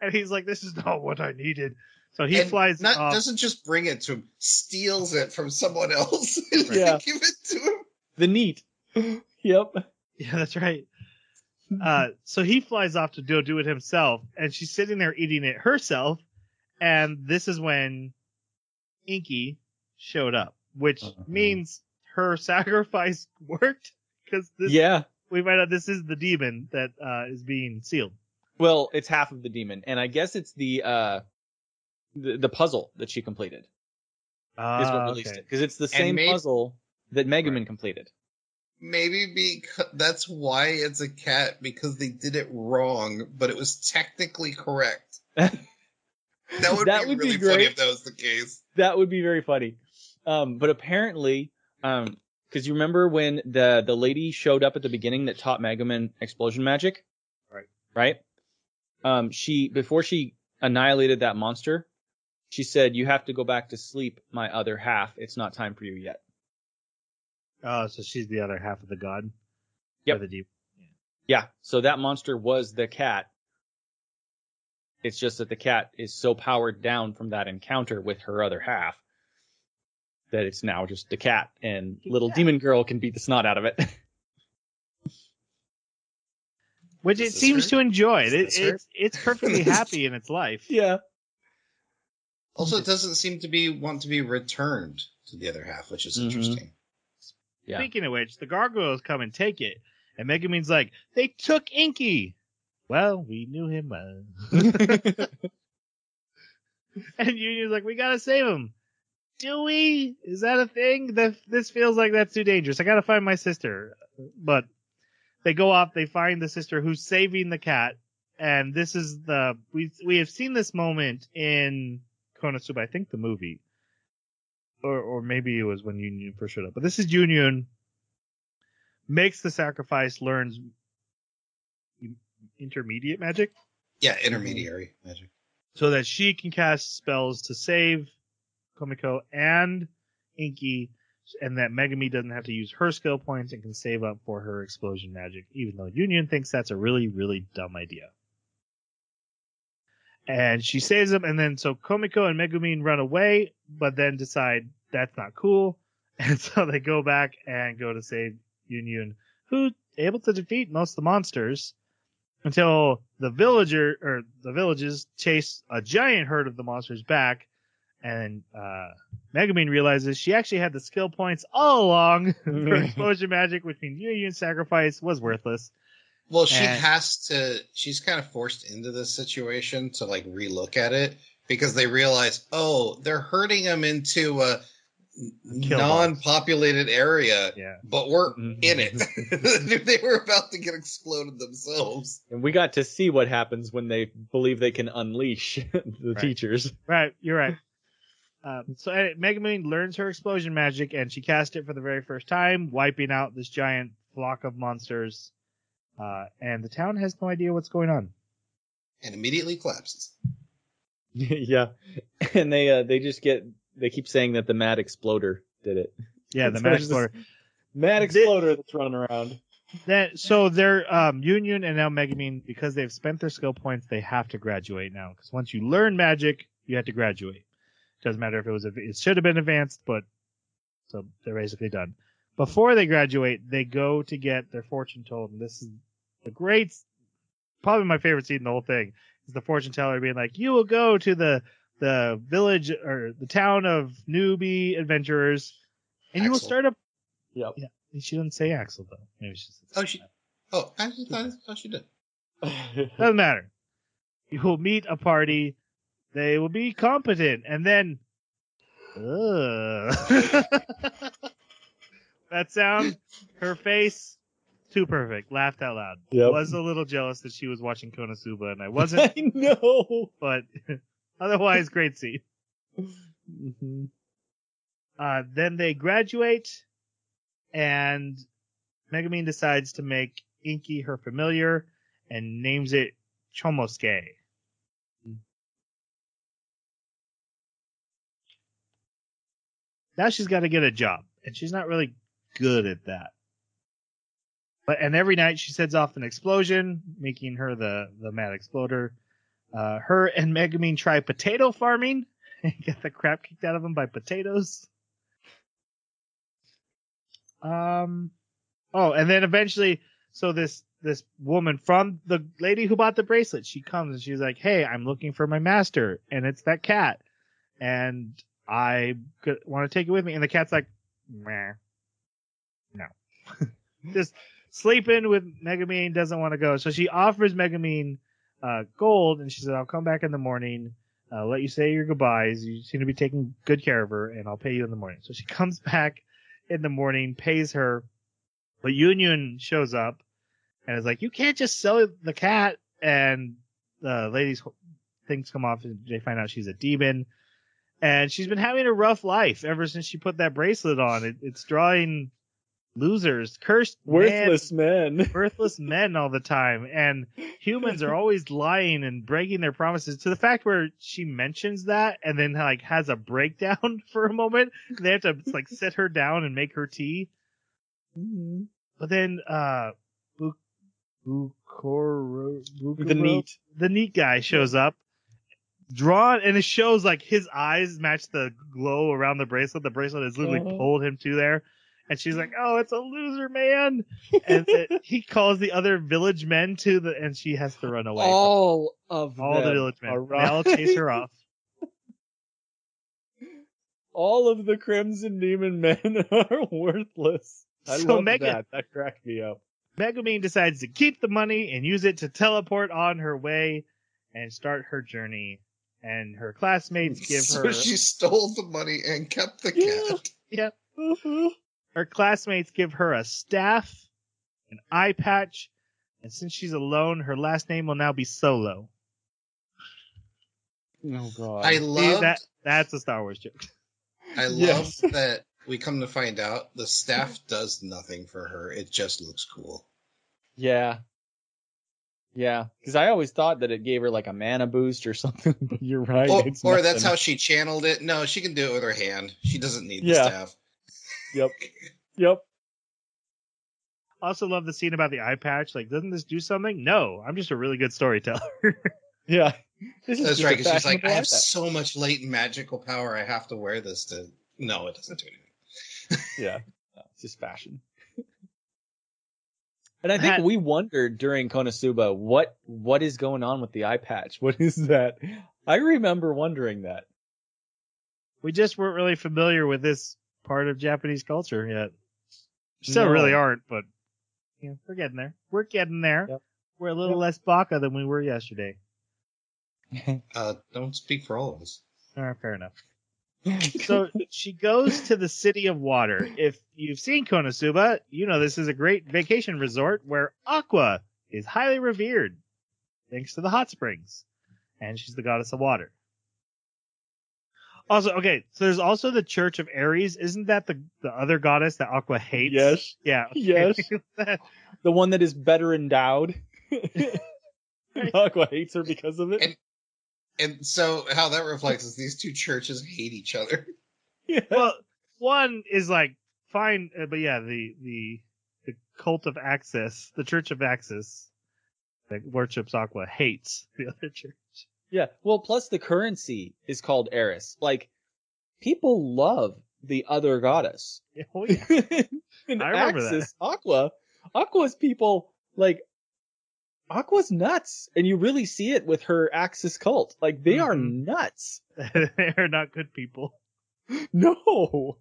And he's like, this is not what I needed. So he And flies not off. doesn't just bring it to him, steals it from someone *laughs* else and Yeah. *laughs* give it to him. the neat. *gasps* Yep. Yeah, that's right. Uh, so he flies off to go do it himself, and she's sitting there eating it herself. And this is when Inky showed up, which Uh-huh. means her *laughs* sacrifice worked because this Yeah. we find out this is the demon that uh, is being sealed. Well, it's half of the demon, and I guess it's the uh the, the puzzle that she completed is Ah, what released it because it's the same may- puzzle that Megumin completed. Maybe because that's why it's a cat because they did it wrong, but it was technically correct. *laughs* That would That be would be really funny if that was the case. that would be very funny. Um, but apparently, um, because you remember when the the lady showed up at the beginning that taught Megumin explosion magic, Right. Right. Um, she before she annihilated that monster, she said, "You have to go back to sleep, my other half. It's not time for you yet." Oh, so she's the other half of the god. Yep. The deep. Yeah. So that monster was the cat. It's just that the cat is so powered down from that encounter with her other half that it's now just the cat and little demon girl can beat the snot out of it. *laughs* Which it seems her? to enjoy. Is It, it's it's perfectly *laughs* happy in its life. yeah. Also, it doesn't seem to be want to be returned to the other half, which is Mhm. interesting. Yeah. Speaking of which, the gargoyles come and take it, and Megumin's like, "They took Inky." Well, we knew him well. *laughs* and Yunyun's like, "We gotta save him." Do we? Is that a thing? That this feels like that's too dangerous. I gotta find my sister. But they go off. They find the sister who's saving the cat, and this is the we we have seen this moment in Konosuba. I think the movie, or or maybe it was when Yunyun first showed up. But this is Yunyun makes the sacrifice, learns intermediate magic, Yeah, intermediary magic. so that she can cast spells to save Komekko and Inky, and that Megumin doesn't have to use her skill points and can save up for her explosion magic, even though Yunyun thinks that's a really, really dumb idea. And she saves them, and then so Komekko and Megumin run away, but then decide that's not cool, *laughs* and so they go back and go to save Yunyun, who able to defeat most of the monsters until the villager or the villages chase a giant herd of the monsters back, and uh, Megumin realizes she actually had the skill points all along. *laughs* For explosion magic, which means Yunyun sacrifice was worthless. Well, she And- has to. She's kind of forced into this situation to like relook at it because they realize, oh, they're herding them into a non-populated area, Yeah. but we're Mhm. in it. *laughs* they were about to get exploded themselves. And we got to see what happens when they believe they can unleash *laughs* the Right. teachers. Right, you're right. Um, so uh, Megumin learns her explosion magic, and she casts it for the very first time, wiping out this giant flock of monsters. Uh, and the town has no idea what's going on. And immediately collapses. *laughs* yeah. And they uh they just get they keep saying that the mad exploder did it. Yeah, the Mad Exploder. Mad exploder that's running around. That so their um, Yunyun and now Megumin because they've spent their skill points, they have to graduate now. Because once you learn magic, you have to graduate. Doesn't matter if it was it should have been advanced, but so they're basically done. Before they graduate, they go to get their fortune told, and this is the great, probably my favorite scene in the whole thing is the fortune teller being like, "You will go to the the village or the town of newbie adventurers, and you will start up." Yep. She doesn't say Axel though. Maybe she oh, oh, says Oh, she. Oh, I just thought, I thought she did. *laughs* Doesn't matter. You will meet a party. They will be competent, and then. Ugh. *laughs* that sound, her face, too perfect. Laughed out loud. Yep. Was a little jealous that she was watching Konosuba, and I *laughs* wasn't. I know. but *laughs* otherwise, great scene. Mhm. Uh, then they graduate, and Megumin decides to make Inky her familiar and names it Chomusuke. Now she's got to get a job, and she's not really good at that. But and every night she sets off an explosion, making her the the mad exploder. Uh, her and Megumin try potato farming *laughs* and get the crap kicked out of them by potatoes. Um, oh, and then eventually, so this this woman from the lady who bought the bracelet, she comes and she's like, "Hey, I'm looking for my master, and it's that cat, and I want to take it with me." And the cat's like, "Meh, no." *laughs* Just sleeping with Megumin doesn't want to go, so she offers Megumin uh, gold, and she said, "I'll come back in the morning." uh, let you say your goodbyes. You seem to be taking good care of her, and I'll pay you in the morning. So she *laughs* comes back in the morning, pays her, but Yunyun shows up and is like, "You can't just sell the cat." And the ladies' things come off, and they find out she's a demon. and she's been having a rough life ever since she put that bracelet on. It, it's drawing losers, cursed, Worthless men. *laughs* worthless men all the time, and humans are always lying and breaking their promises to the fact where she mentions that and then like has a breakdown *laughs* for a moment. They have to like sit her down and make her tea. Mhm. But then, uh, Bu- Bukoro, The neat. the neat guy shows up, drawn, and it shows like his eyes match the glow around the bracelet. The bracelet has literally Uh-huh. pulled him to there. And she's like, "Oh, it's a loser, man!" And it- *laughs* he calls the other village men to the, and she has to run away. All of all the village men, are they all chase her off. *laughs* All of the Crimson Demon men *laughs* are worthless. I So love Megan- that. That cracked me up. Megumin decides to keep the money and use it to teleport on her way and start her journey. And her classmates give so her she stole the money and kept the Yeah. cat. Yep. Uh-huh. Her classmates give her a staff, an eye patch, and since she's alone, her last name will now be Solo. Oh god. I love that. That's a Star Wars joke. I love Yes. that we come to find out the staff does nothing for her. It just looks cool. Yeah. Yeah, because I always thought that it gave her like a mana boost or *laughs* something, but you're right. Or, it's or that's how she channeled it. No, she can do it with her hand. She doesn't need the staff. Yep. *laughs* Yep. Also, love the scene about the eye patch. Like, doesn't this do something? No, I'm just a really good storyteller. *laughs* Yeah. This That's just right. Because she's like, I have iPad. so much latent magical power. I have to wear this to. No, it doesn't do anything. Yeah. *laughs* No, it's just fashion. And I think Had- we wondered during Konosuba what what is going on with the eye patch. What is that? I remember wondering that. we just weren't really familiar with this part of Japanese culture yet. Still No. really aren't, but yeah, we're getting there. We're getting there. Yep. We're a little Yep. less baka than we were yesterday. *laughs* Uh, don't speak for all of us. All right, fair enough. *laughs* So she goes to the city of water. If you've seen Konosuba, you know this is a great vacation resort where Aqua is highly revered thanks to the hot springs. And she's the goddess of water. Also, okay, so there's also the Church of Eris. Isn't that the, the other goddess that Aqua hates? yes. Yeah. *laughs* okay. Yes. *laughs* The one that is better endowed. *laughs* Aqua hates her because of it. And- And so, how that reflects is these two churches hate each other. yeah. well, one is like fine, uh, but yeah, the the the cult of Axis, the Church of Axis, that worships Aqua, hates the other church. Yeah. Well, plus the currency is called Eris. Like, people love the other goddess. *laughs* Oh yeah. *laughs* In I remember that. Axis, Aqua, Aqua's people like Aqua's nuts, and you really see it with her Axis cult. Like they are Mhm. nuts. *laughs* they are not good people. No.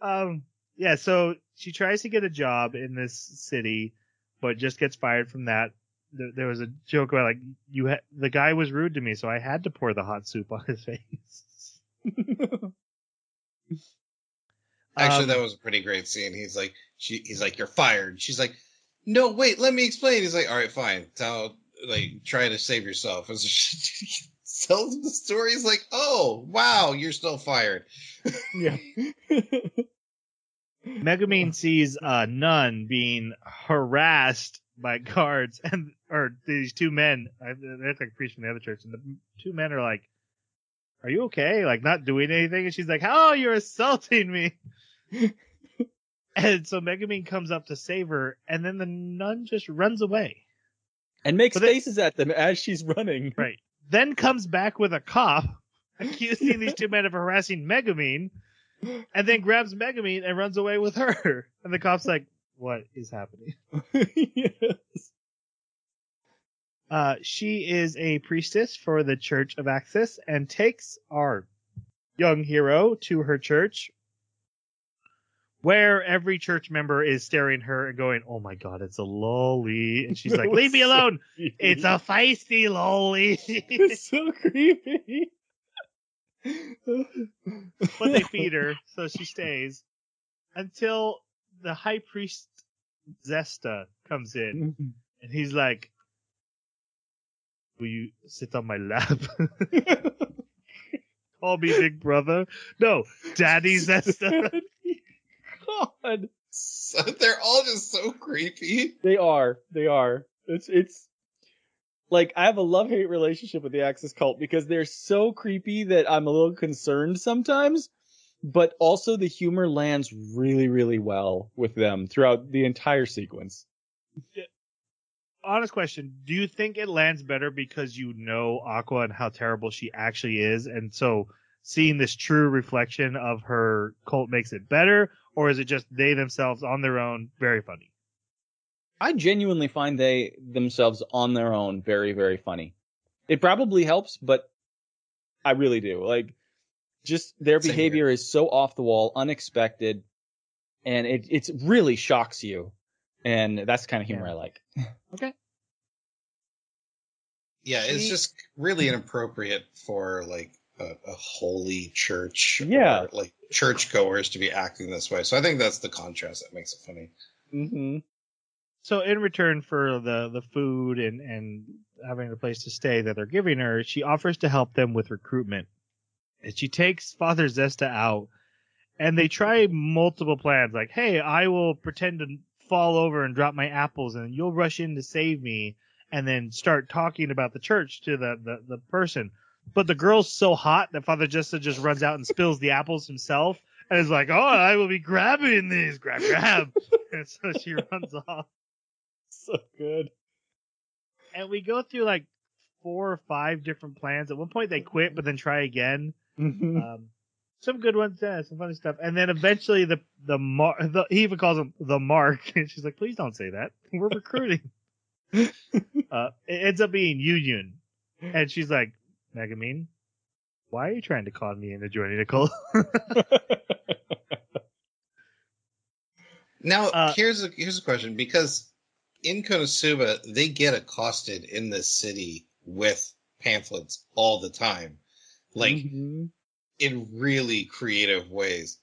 Um, yeah, so she tries to get a job in this city, but just gets fired from that. There, there was a joke about like you ha- the guy was rude to me, so I had to pour the hot soup *laughs* on his face. Actually, Um, that was a pretty great scene. He's like, she, he's like, you're fired. She's like, no, wait, let me explain. He's like, all right, fine. Tell, like, try to save yourself. And so *laughs* she tells him the story. He's like, oh, wow, you're still fired. yeah. *laughs* Megumin sees a nun being harassed by guards, *laughs* and or these two men. I- They look like priests from the other church, and the two men are like, "Are you okay? Like not doing anything?" And she's like, "Oh, you're assaulting me." *laughs* and so Megumin comes up to save her, and then the nun just runs away. and makes But they- faces at them as she's running. *laughs* Right. Then comes back with a cop accusing these two men of harassing Megumin, and then grabs Megumin and runs away with her. And the cop's like, "What is happening?" *laughs* yes. Uh, she is a priestess for the Church of Axis and takes our young hero to her church, where every church member is staring at her and going, "Oh my God, it's a loli!" And she's like, *laughs* "Leave me so alone! It's a feisty loli." It's so creepy. but they feed *laughs* her, so she stays until the high priest Zesta comes in, mm-hmm. and he's like, "Will you sit on my lap?" *laughs* call me Big Brother. No, Daddy *laughs* Zesta. *laughs* God, So they're all just so creepy. they are. They are. It's it's like I have a love hate relationship with the Axis cult because they're so creepy that I'm a little concerned sometimes. But also the humor lands really, really well with them throughout the entire sequence. Honest question: Do you think it lands better because you know Aqua and how terrible she actually is, and so seeing this true reflection of her cult makes it better, or is it just they themselves on their own very funny? I genuinely find they themselves on their own very, very funny. It probably helps, but I really do. Like, just their Same behavior is so off the wall, unexpected, and it it really shocks you. And that's the kind of humor Yeah. I like. *laughs* Okay. Yeah, it's She- just really inappropriate for like a, a holy church, Yeah. or, like churchgoers to be acting this way. So I think that's the contrast that makes it funny. Mm-hmm. So in return for the the food and and having a place to stay that they're giving her, she offers to help them with recruitment. And she takes Father Zesta out and they try multiple plans like, "Hey, I will pretend to fall over and drop my apples and you'll rush in to save me." And then start talking about the church to the, the, the person. But the girl's so hot that Father Zesta just runs out and spills the apples himself and is like, Oh, I will be grabbing these. Grab, grab. *laughs* and so she runs off So good. and we go through like four or five different plans. At one point they quit, but then try again. Mm-hmm. Um, some good ones, yeah, some funny stuff. And then eventually the the, mar- the he even calls him the Mark, *laughs* and she's like, "Please don't say that. We're recruiting." *laughs* uh, it ends up being Yunyun, and she's like, "Megumin, why are you trying to con me into joining a *laughs* cult?" Now, Uh, here's a here's a question because in Konosuba they get accosted in this city with pamphlets all the time, like Mhm. in really creative ways.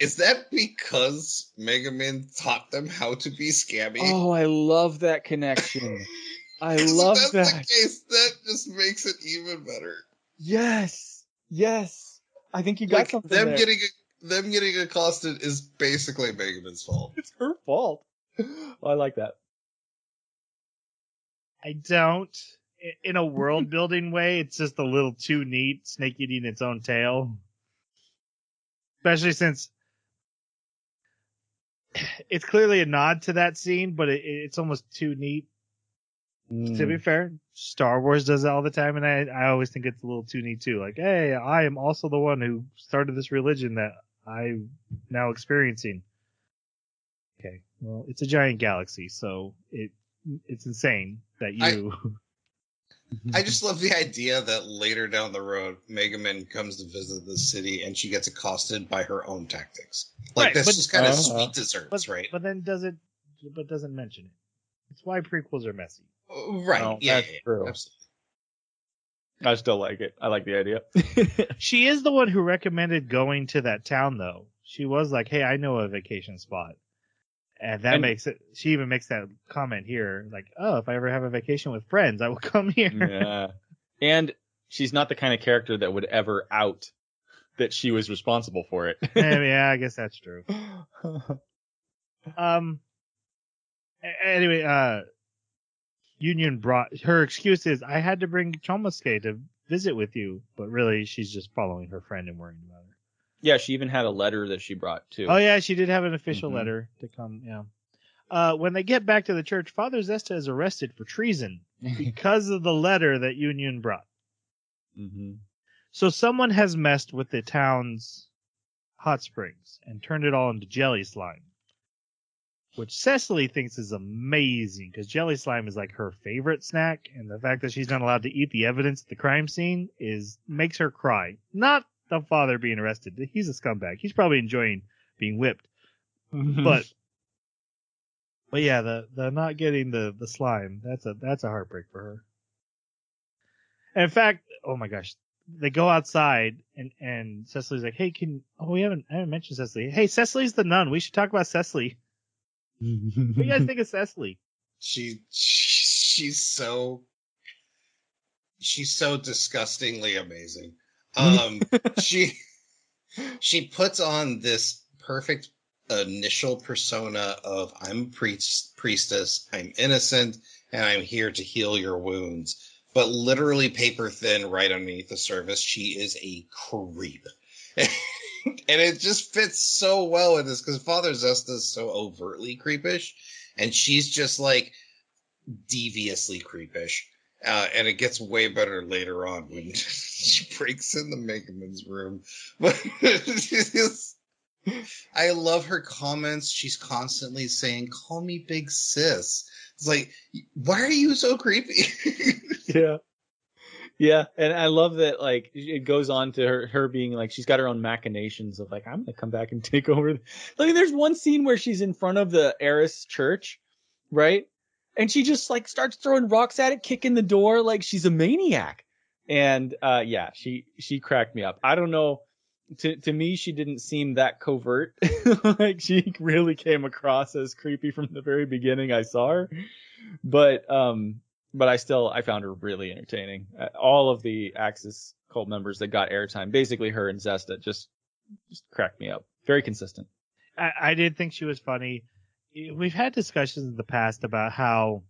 Is that because Megumin taught them how to be scammy? Oh, I love that connection. *laughs* I 'Cause if love that's that. the case, that just makes it even better. Yes. Yes. I think you got Like something them there. getting them getting accosted is basically Megumin's fault. It's her fault. *gasps* Oh, I like that. I don't. In a world building way, it's just a little too neat, snake eating its own tail. Especially since it's clearly a nod to that scene, but it, it's almost too neat. Hmm. To be fair, Star Wars does it all the time, and I, I always think it's a little too neat too. Like, hey, I am also the one who started this religion that I'm now experiencing. Okay, well, it's a giant galaxy, so it it's insane that you. I *laughs* just love the idea that later down the road, Megumin comes to visit the city and she gets accosted by her own tactics. Like Right, that's but- just kind of Uh-huh. sweet desserts, but, right? but then does it? But doesn't mention it. It's why prequels are messy. Oh, right. No, yeah, that's yeah, yeah, true. absolutely. I still like it. I like the idea. *laughs* She is the one who recommended going to that town, though. She was like, "Hey, I know a vacation spot," and that And- makes it. She even makes that comment here, like, "Oh, if I ever have a vacation with friends, I will *laughs* come here." yeah. And she's not the kind of character that would ever out that she was responsible for it. *laughs* Eh, yeah, I guess that's true. *laughs* Um. Anyway, uh, Yunyun brought her excuse is I had to bring Chomusuke to visit with you, but really she's just following her friend and worrying about her. Yeah, she even had a letter that she brought too. Oh yeah, she did have an official Mhm. letter to come. Yeah. Uh, when they get back to the church, Father Zesta is arrested for treason *laughs* because of the letter that Yunyun brought. Mm-hmm. So someone has messed with the town's hot springs and turned it all into jelly slime. Which Cecily thinks is amazing because jelly slime is like her favorite snack, and the fact that she's not allowed to eat the evidence at the crime scene is makes her cry. Not the father being arrested. He's a scumbag. He's probably enjoying being whipped. Mm-hmm. But but yeah, the the not getting the the slime, that's a that's a heartbreak for her. And in fact, oh my gosh, they go outside and and Cecily's like, "Hey, can oh we haven't I haven't mentioned Cecily. Hey, Cecily's the nun. We should talk about Cecily. *laughs* What do you guys think of Cecily? She, she she's so she's so disgustingly amazing. Um, she she puts on this perfect initial persona of I'm priest, priestess, I'm innocent, and I'm here to heal your wounds. But literally paper thin right underneath the surface, she is a creep. *laughs* and it just fits so well with this because Father Zesta is so overtly creepish, and she's just like deviously creepish. Uh, and it gets way better later on when *laughs* she breaks in the Megumin's room. *laughs* But I love her comments. She's constantly saying, "Call me Big Sis." It's like, why are you so creepy? *laughs* yeah. Yeah, and I love that like it goes on to her her being like she's got her own machinations of like I'm gonna come back and take over. Like there's one scene where she's in front of the Eris church, right? And she just like starts throwing rocks at it, kicking the door like she's a maniac. And uh yeah, she she cracked me up. I don't know. To to me, she didn't seem that covert. *laughs* like she really came across as creepy from the very beginning I saw her. But um but I still I found her really entertaining. Uh, all of the Axis cult members that got airtime, basically her and Zesta, just just cracked me up. Very consistent. I, I did think she was funny. We've had discussions in the past about how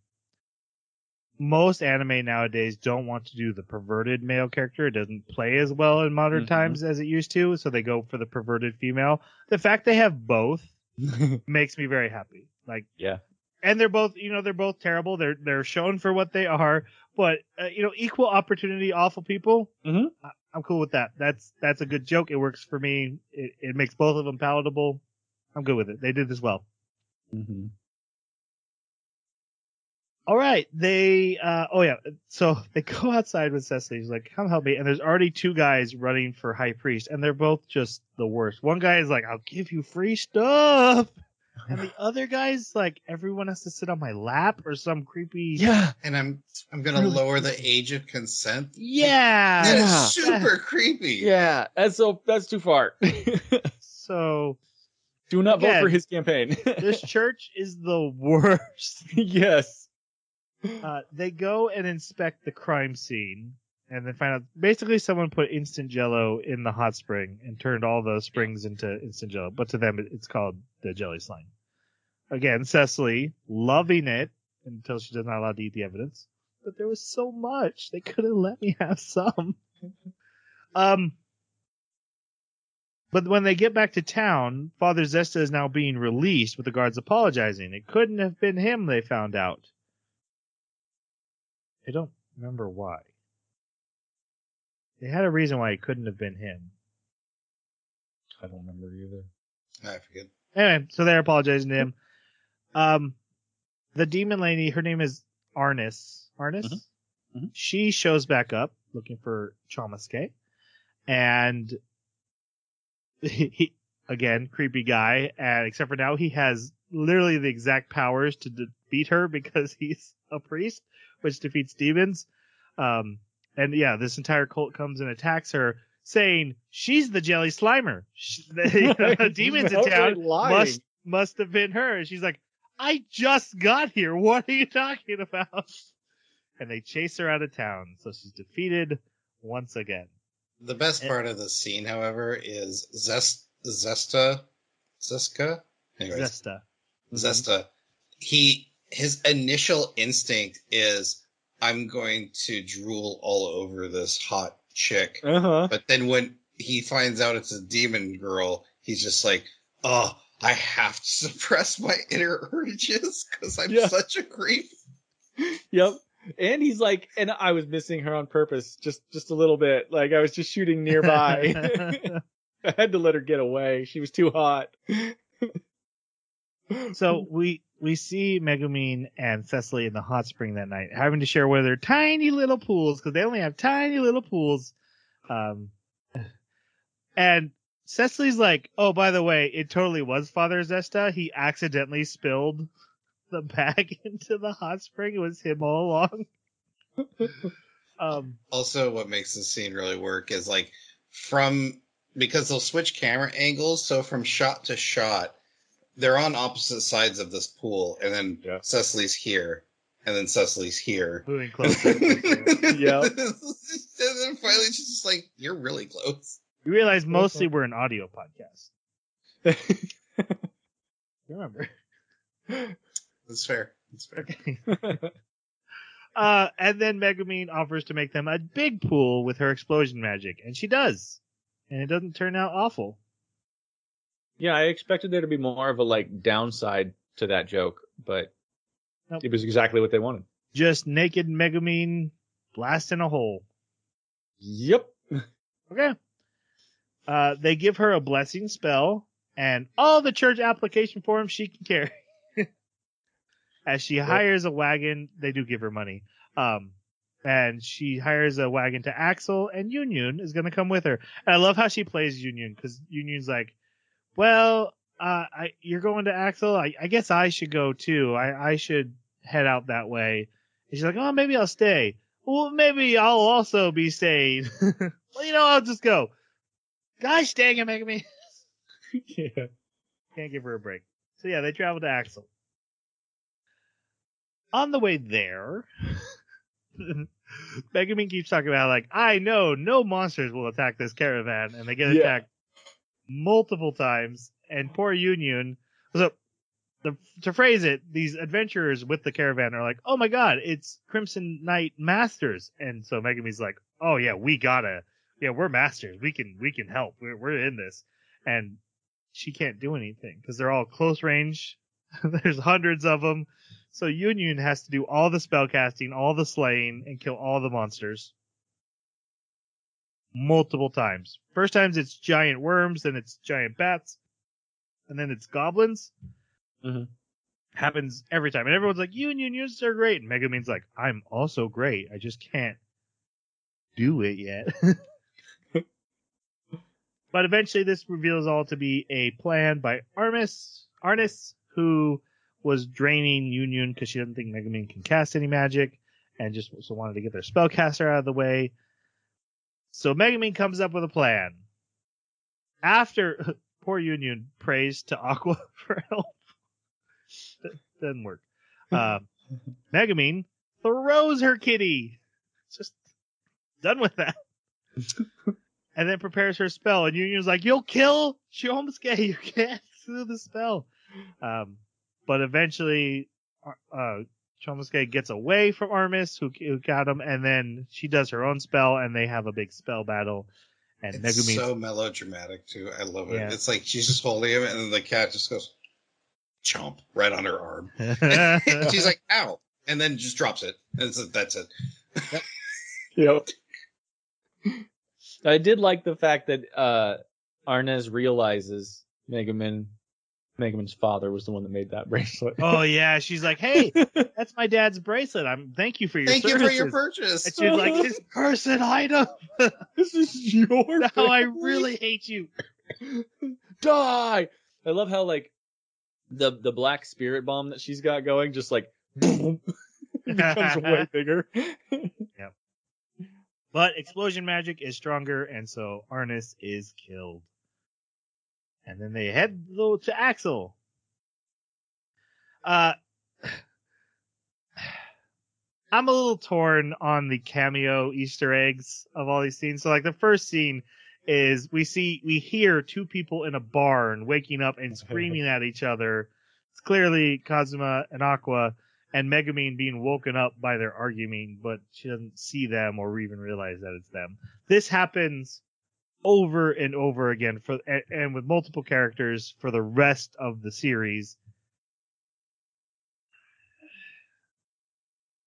most anime nowadays don't want to do the perverted male character. It doesn't play as well in modern Mhm. times as it used to, so they go for the perverted female. The fact they have both *laughs* makes me very happy. Like, yeah. and they're both, you know, they're both terrible. They're they're shown for what they are, but uh, you know, equal opportunity, awful people. Mhm. I, I'm cool with that. That's that's a good joke. It works for me. It, it makes both of them palatable. I'm good with it. They did this well. Mm-hmm. All right, they. uh Oh yeah, so *laughs* they go outside with Cecily. He's like, "Come help me!" And there's already two guys running for high priest, and they're both just the worst. One guy is like, "I'll give you free stuff," and the other guy's like, "Everyone has to sit on my lap" or some creepy. Yeah. and I'm I'm gonna lower the age of consent. Yeah. That is Yeah. super creepy. Yeah. That's so that's too far. *laughs* So Do not vote for his campaign. this *laughs* church is the worst. yes. Uh, they go and inspect the crime scene and then find out basically someone put instant jello in the hot spring and turned all the springs into instant jello. But to them, it's called the jelly slime. Again, Cecily loving it until she does not allowed to eat the evidence. But there was so much. They could have let me have some. *laughs* um, but when they get back to town, Father Zesta is now being released with the guards apologizing. It couldn't have been him, they found out. I don't remember why. They had a reason why it couldn't have been him. I don't remember either. I forget. Anyway, so they're apologizing to him. Um, the demon lady, her name is Arnis. Arnis? Mhm. Mhm. She shows back up looking for Chomusuke. And he, *laughs* again, creepy guy. And except for now, he has literally the exact powers to defeat her *laughs* because he's a priest, which defeats demons. Um, and yeah, this entire cult comes and attacks her, saying she's the Jelly Slimer. *laughs* She, the demons in town must must have been her. And she's like, I just got here. What are you talking about? And they chase her out of town, so she's defeated once again. The best Eh. part of the scene, however, is Zest Zesta Zeska. Anyways, Zesta. Zesta. He his initial instinct is I'm going to drool all over this hot chick. Uh huh. But then when he finds out it's a demon girl, he's just like, "Oh, I have to suppress my inner urges because I'm Yeah. such a creep." Yep. And he's like, and I was missing her on purpose, just just a little bit. Like I was just shooting nearby. *laughs* *laughs* I had to let her get away. She was too hot. *laughs* so we we see Megumin and Cecily in the hot spring that night, having to share one of their tiny little pools because they only have tiny little pools. Um, and Cecily's like, "Oh, by the way, it totally was Father Zesta. He accidentally spilled the bag *laughs* into the hot spring. It was him all along." *laughs* um, Also, what makes this scene really work is like from because they'll switch camera angles, so from shot to shot, they're on opposite sides of this pool, and then Yeah. Cecily's here, and then Cecily's here. Moving *laughs* closer. yeah, and then finally she's just like, You're really close. you realize mostly we're an audio podcast. Remember. That's fair. That's fair. *laughs* Uh, and then Megumin offers to make them a big pool with her explosion magic, and she does. And it doesn't turn out awful. yeah, I expected there to be more of a like downside to that joke, but Nope. it was exactly what they wanted. Just naked Megumin blasting a hole. Yep. Okay. Uh, they give her a blessing spell and all the church application forms she can carry. As she hires a wagon, they do give her money. Um, and she hires a wagon to Axel and Yunyun is going to come with her. And I love how she plays Yunyun because Yunyun's like, well, uh, I, you're going to Axel. I, I guess I should go too. I, I should head out that way. And she's like, oh, maybe I'll stay. Well, maybe I'll also be staying. *laughs* well, you know, I'll just go. Gosh dang it, making me *laughs* *laughs* yeah. can't give her a break. So yeah, they travel to Axel. On the way there, *laughs* Megumin keeps talking about like, I know no monsters will attack this caravan, and they get Yeah. attacked multiple times. And poor Yunyun, so the, to phrase it, these adventurers with the caravan are like, oh my god, it's Crimson Knight Masters, and so Megumin's like, oh yeah, we gotta, yeah, we're masters, we can, we can help, we're, we're in this, and she can't do anything because they're all close range. *laughs* There's hundreds of them. So Yunyun has to do all the spellcasting, all the slaying, and kill all the monsters. Multiple times. First times it's giant worms, then it's giant bats, and then it's goblins. Mhm. Happens every time. And everyone's like, Yunyun, you are great. And Megumin's like, I'm also great. I just can't do it yet. *laughs* But eventually this reveals all to be a plan by Armis, Arnis, who was draining Yunyun because she doesn't think Megumin can cast any magic and just so wanted to get their spellcaster out of the way. So Megumin comes up with a plan. After *laughs* poor Yunyun prays to Aqua *laughs* for help. Doesn't work. *laughs* Uh, Megumin throws her kitty. Just done with that and then prepares her spell. And Yunyun's like, "You'll kill Chomsky. You can't do the spell." Um, but eventually, uh, Chomsky gets away from Armis, who, who got him, and then she does her own spell, and they have a big spell battle. And It's Megumin, so melodramatic too. I love it. Yeah. It's like she's just holding him, and then the cat just goes chomp right on her arm. *laughs* she's like, "Ow!" and then just drops it. And it's, that's it. *laughs* Yep. I did like the fact that uh Arnez realizes Megumin Megumin's father was the one that made that *laughs* bracelet. "Oh yeah," she's like, "Hey, *laughs* that's my dad's bracelet. I'm thank you for your Thank you for your purchase. and she's like, "This person *laughs* item. this is your now I really hate you." die. I love how like the the black spirit bomb that she's got going just like becomes way bigger. yeah. But explosion magic is stronger, and so Arnis is killed. And then they head though to Axel. Uh, *sighs* I'm a little torn on the cameo Easter eggs of all these scenes. So like the first scene is we see we hear two people in a barn waking up and *laughs* screaming at each other. It's clearly Kazuma and Aqua and Megumin being woken up by their arguing, but she doesn't see them or even realize that it's them. This happens over and over again for and, and with multiple characters for the rest of the series.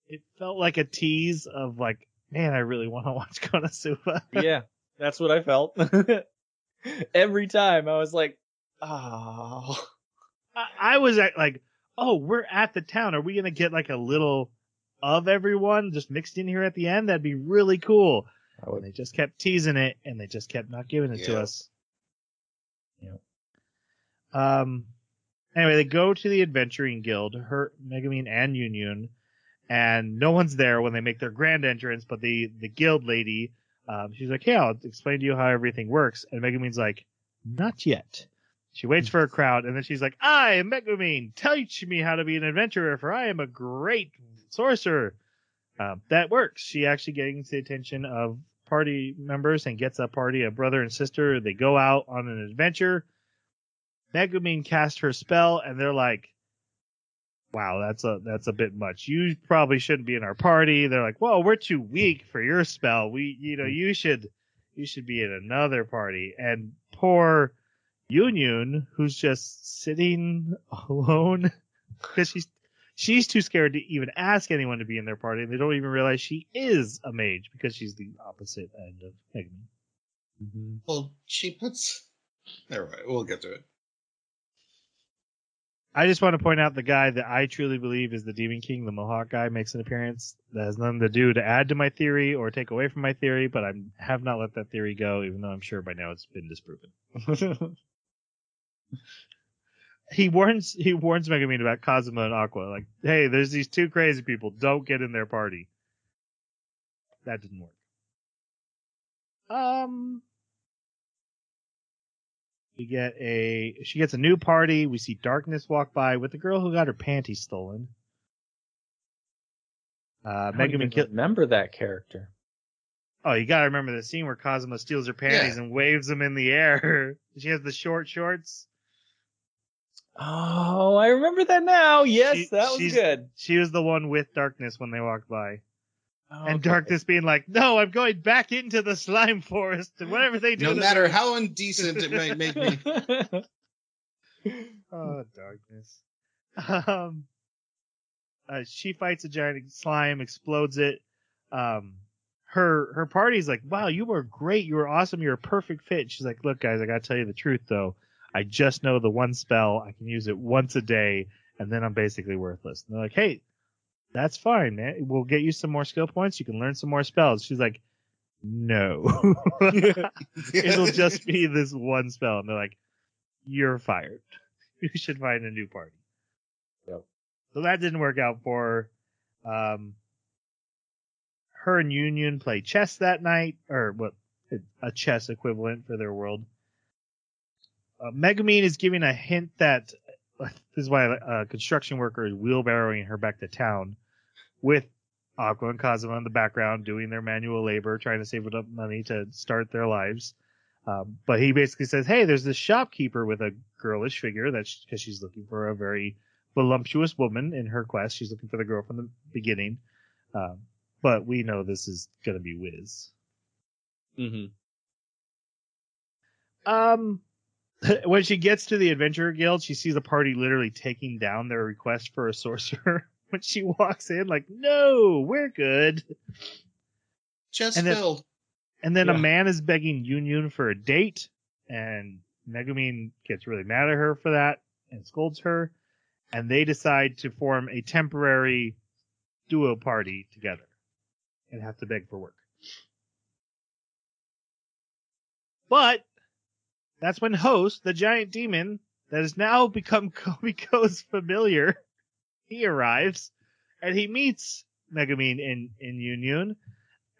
It felt like a tease of like, man, I really want to *laughs* watch Konosuba. yeah, that's what I felt. *laughs* Every time I was like, oh. I, I was at like, oh, we're at the town. Are we gonna get like a little of everyone just mixed in here at the end? That'd be really cool. I And they just kept teasing it, and they just kept not giving it to Yeah. us. Yeah. Um. Anyway, they go to the adventuring guild, her Megumin and Union, and no one's there when they make their grand entrance. But the the guild lady, um, she's like, "Hey, I'll explain to you how everything works." And Megumin's like, "Not yet." She waits for a crowd, and then she's like, "I am Megumin. Teach me how to be an adventurer, for I am a great sorcerer. Uh, that works. She actually gains the attention of party members and gets a party of brother and sister. They go out on an adventure. Megumin casts her spell, and they're like, "Wow, that's a that's a bit much. You probably shouldn't be in our party." They're like, "Well, we're too weak for your spell. We, you know, you should you should be in another party." And poor Yunyun, who's just sitting *laughs* alone because she's she's too scared to even ask anyone to be in their party. And they don't even realize she is a mage because she's the opposite end of Megumin. Mhm. Well, she puts. Never mind. We'll get to it. I just want to point out the guy that I truly believe is the Demon King, the Mohawk guy, makes an appearance. That has nothing to do to add to my theory or take away from my theory, but I have not let that theory go, even though I'm sure by now it's been disproven. *laughs* he warns he warns Megumin about Kazuma and Aqua, like, hey, there's these two crazy people, don't get in their party. That didn't work. Um, we get a she gets a new party. We see Darkness walk by with the girl who got her panties stolen. Uh, I don't Megumin kill. remember that character. Oh, you gotta remember the scene where Kazuma steals her panties Yeah. and waves them in the air. *laughs* she has the short shorts. Oh, I remember that now. Yes, She- that was good. She was the one with Darkness when they walked by. and Okay. Darkness being like, "No, I'm going back into the slime forest." And *laughs* whatever they do, No matter me- how indecent it might make me. *laughs* Oh, darkness. Um, uh, she fights a giant slime, explodes it. Um, her her party's like, "Wow, you were great. You were awesome. You're a perfect fit." She's like, "Look, guys, I gotta tell you the truth though. I just know the one spell. I can use it once a day, and then I'm basically worthless." And they're like, "Hey, that's fine, man. We'll get you some more skill points. You can learn some more spells." She's like, "No, *laughs* *laughs* it'll just be this one spell." And they're like, "You're fired. You should find a new party." Yep. So that didn't work out for her. Um, her and Yunyun play chess that night, or what a chess equivalent for their world. Uh, is giving a hint that *laughs* this is why a construction worker is wheelbarrowing her back to town with Aqua and Kazuma in the background doing their manual labor, trying to save up money to start their lives. Um, but he basically says, "Hey, there's this shopkeeper with a girlish figure that's because she's looking for a very voluptuous woman in her quest. She's looking for the girl from the beginning. Um, but we know this is gonna be Wiz. hmm Um, *laughs* when she gets to the Adventurer Guild, she sees a party literally taking down their request for a sorcerer. *laughs* when she walks in, like, no, we're good. Just And then- filled. And then a man is begging Yunyun for a date, and Megumin gets really mad at her for that and scolds her. And they decide to form a temporary duo party together and have to beg for work. But that's when Host, the giant demon that has now become *laughs* Komekko's familiar, he arrives and he meets Megumin in, in Yun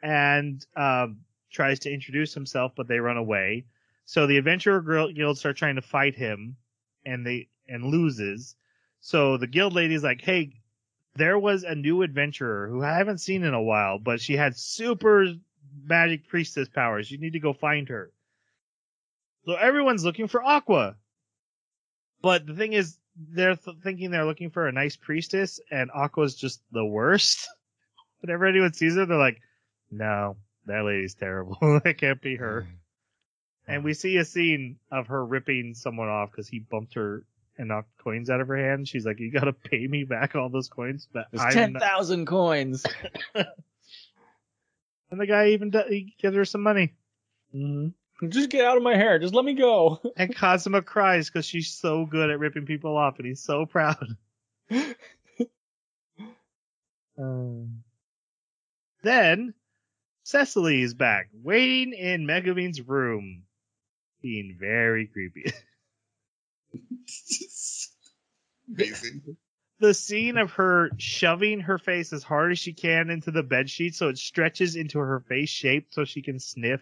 and um, tries to introduce himself, but they run away. So the Adventurer Guild start trying to fight him, and they and loses. So the guild lady's like, "Hey, there was a new adventurer who I haven't seen in a while, but she had super magic priestess powers. You need to go find her." So everyone's looking for Aqua, but the thing is, they're th- thinking they're looking for a nice priestess, and Aqua's just the worst. *laughs* Whenever anyone sees her, they're like, "No, that lady's terrible. *laughs* that can't be her." And we see a scene of her ripping someone off because he bumped her and knocked coins out of her hand. She's like, "You gotta *laughs* pay me back all those coins." But There's I'm not-" coins. And the guy even he gives her some money. hmm Just get out of my hair. Just let me go. *laughs* And Kazuma cries because she's so good at ripping people off, and he's so proud. *laughs* Um, then Cecily is back, waiting in Megumin's room, being very creepy. *laughs* Amazing. the scene of her shoving her face as hard as she can into the bed sheet so it stretches into her face shape so she can sniff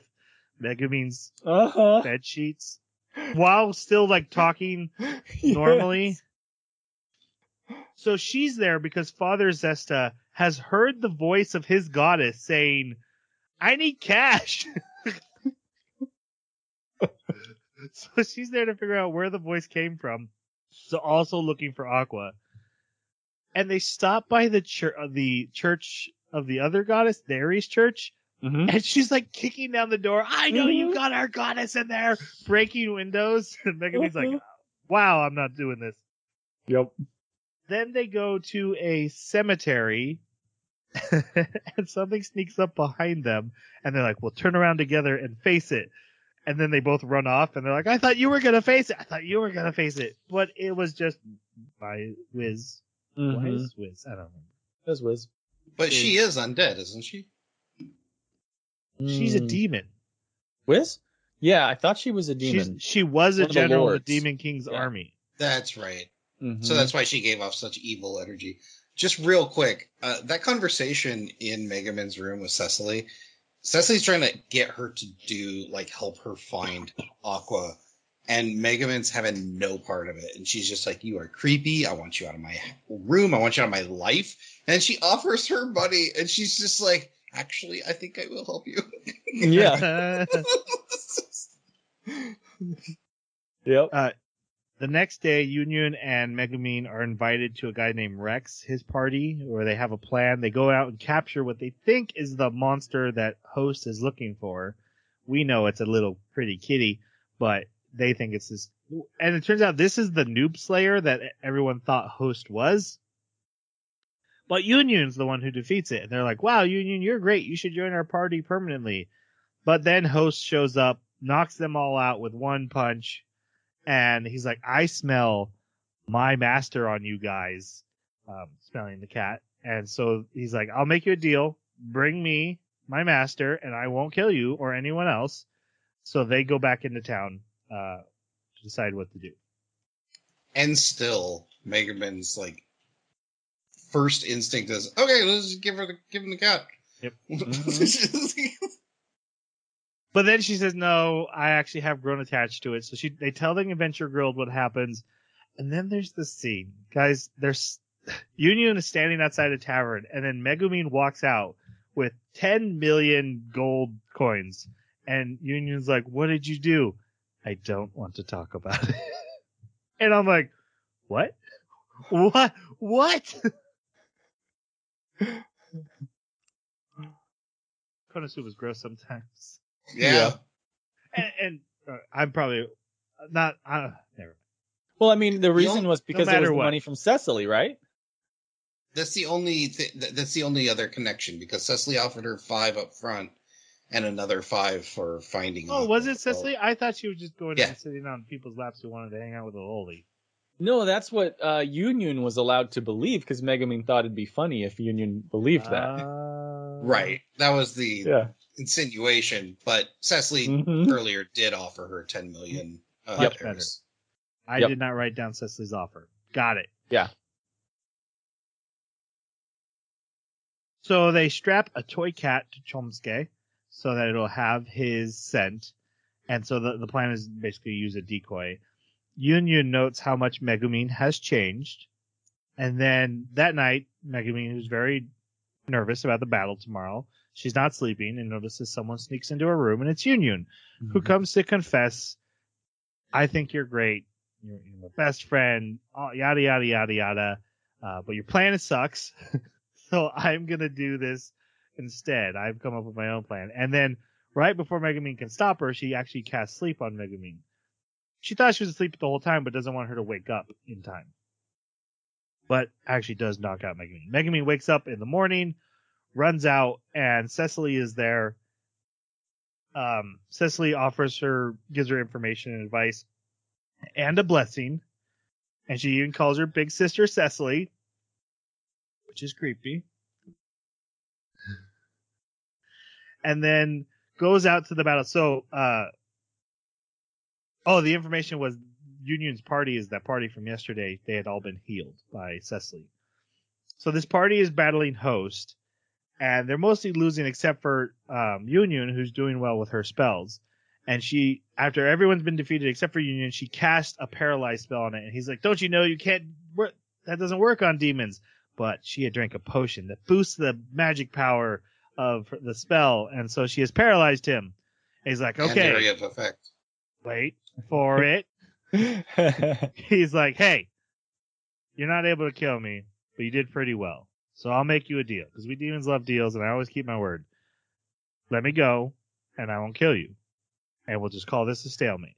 Megumin's Uh huh. bed sheets while still like talking *laughs* normally. So she's there because Father Zesta has heard the voice of his goddess saying, I need cash. *laughs* so she's there to figure out where the voice came from. So also looking for Aqua. And they stop by the church, the church of the other goddess, the church, Mhm. and she's like kicking down the door. I know you Mhm. got our goddess in there, breaking windows. *laughs* And Megumin's like, Mhm. wow, I'm not doing this. Yep. Then they go to a cemetery *laughs* and something sneaks up behind them and they're like, we'll turn around together and face it. And then they both run off and they're like, I thought you were going to face it. I thought you were going to face it. But it was just by Wiz. Why Mhm. is Wiz? I don't know. That's Wiz. But she is undead, isn't she? She's a Mm. demon. Wiz? Yeah, I thought she was a demon. She's, she was a One of the general in the lords. Demon King's Yeah. army. That's right. Mhm. So that's why she gave off such evil energy. Just real quick, uh, that conversation in Megumin's room with Cecily. Cecily's trying to get her to do like help her find Aqua, and Megumin's having no part of it. And she's just like, "You are creepy. I want you out of my room. I want you out of my life." And she offers her money, and she's just like, "Actually, I think I will help you." yeah. *laughs* *laughs* Yep. Uh, the next day, Yunyun and Megumin are invited to a guy named Rex, his party, where they have a plan. They go out and capture what they think is the monster that Host is looking for. We know it's a little pretty kitty, but they think it's this. And it turns out this is the noob slayer that everyone thought Host was. But Yunyun's the one who defeats it. And they're like, wow, Yunyun, you're great. You should join our party permanently. But then Host shows up, knocks them all out with one punch, and he's like, I smell my master on you guys, um, smelling the cat. And so he's like, I'll make you a deal. Bring me my master, and I won't kill you or anyone else. So they go back into town uh, to decide what to do. and still, Megumin's like first instinct is, "Okay, let's just give her the give him the cat." Yep. *laughs* Mm-hmm. But then she says, "No, I actually have grown attached to it." So she they tell the Adventure Guild what happens, and then there's the scene, guys. There's *sighs* Yunyun is standing outside a tavern, and then Megumin walks out with 10 million gold coins, and Yunyun's like, "What did you do?" I don't want to talk about it. *laughs* and I'm like, "What? What? What?" *laughs* Konosuba is gross sometimes yeah. Yeah. and, and uh, I'm probably not. Uh, never. Well, I mean, the reason was because it matter was the what. money from Cecily, right? That's the only th- th- that's the only other connection because Cecily offered her five up front and another five for finding. Oh, was it So- Cecily? I thought she was just going Yeah. and sitting on people's laps who wanted to hang out with a loli. No, that's what uh, Yunyun was allowed to believe because Megumin thought it'd be funny if Yunyun believed that. Uh, Right, that was the yeah. insinuation. But Cecily Mhm. earlier did offer her ten million. Uh, Much Better. I Yep. did not write down Cecily's offer. Got it. Yeah. So they strap a toy cat to Chomsky so that it'll have his scent. And so the, the plan is basically use a decoy. Yunyun notes how much Megumin has changed. And then that night, Megumin, who's very nervous about the battle tomorrow, she's not sleeping and notices someone sneaks into her room and it's Yunyun who Mhm. comes to confess, I think you're great. You're, you're my best friend, yada, yada, yada, yada. Uh, but your plan sucks. *laughs* so I'm going to do this instead. I've come up with my own plan. And then right before Megumin can stop her, she actually casts sleep on Megumin. She thought she was asleep the whole time, but doesn't want her to wake up in time. But actually does knock out Megumin. Megumin wakes up in the morning, runs out, and Cecily is there um, Cecily offers her, gives her information and advice and a blessing. And she even calls her big sister Cecily, which is creepy. *laughs* And then goes out to the battle. So, uh, oh, the information was Yunyun's party is that party from yesterday. They had all been healed by Cecily. So this party is battling host and they're mostly losing except for um, Yunyun, who's doing well with her spells. And she, after everyone's been defeated except for Yunyun, she cast a paralyzed spell on it. And he's like, "Don't you know you can't? That doesn't work on demons." but she had drank a potion that boosts the magic power of the spell, and so she has paralyzed him. And he's like, And okay, area of effect. wait for *laughs* it. He's like, hey, you're not able to kill me, but you did pretty well. So I'll make you a deal because we demons love deals, and I always keep my word. Let me go, and I won't kill you, and we'll just call this a stalemate.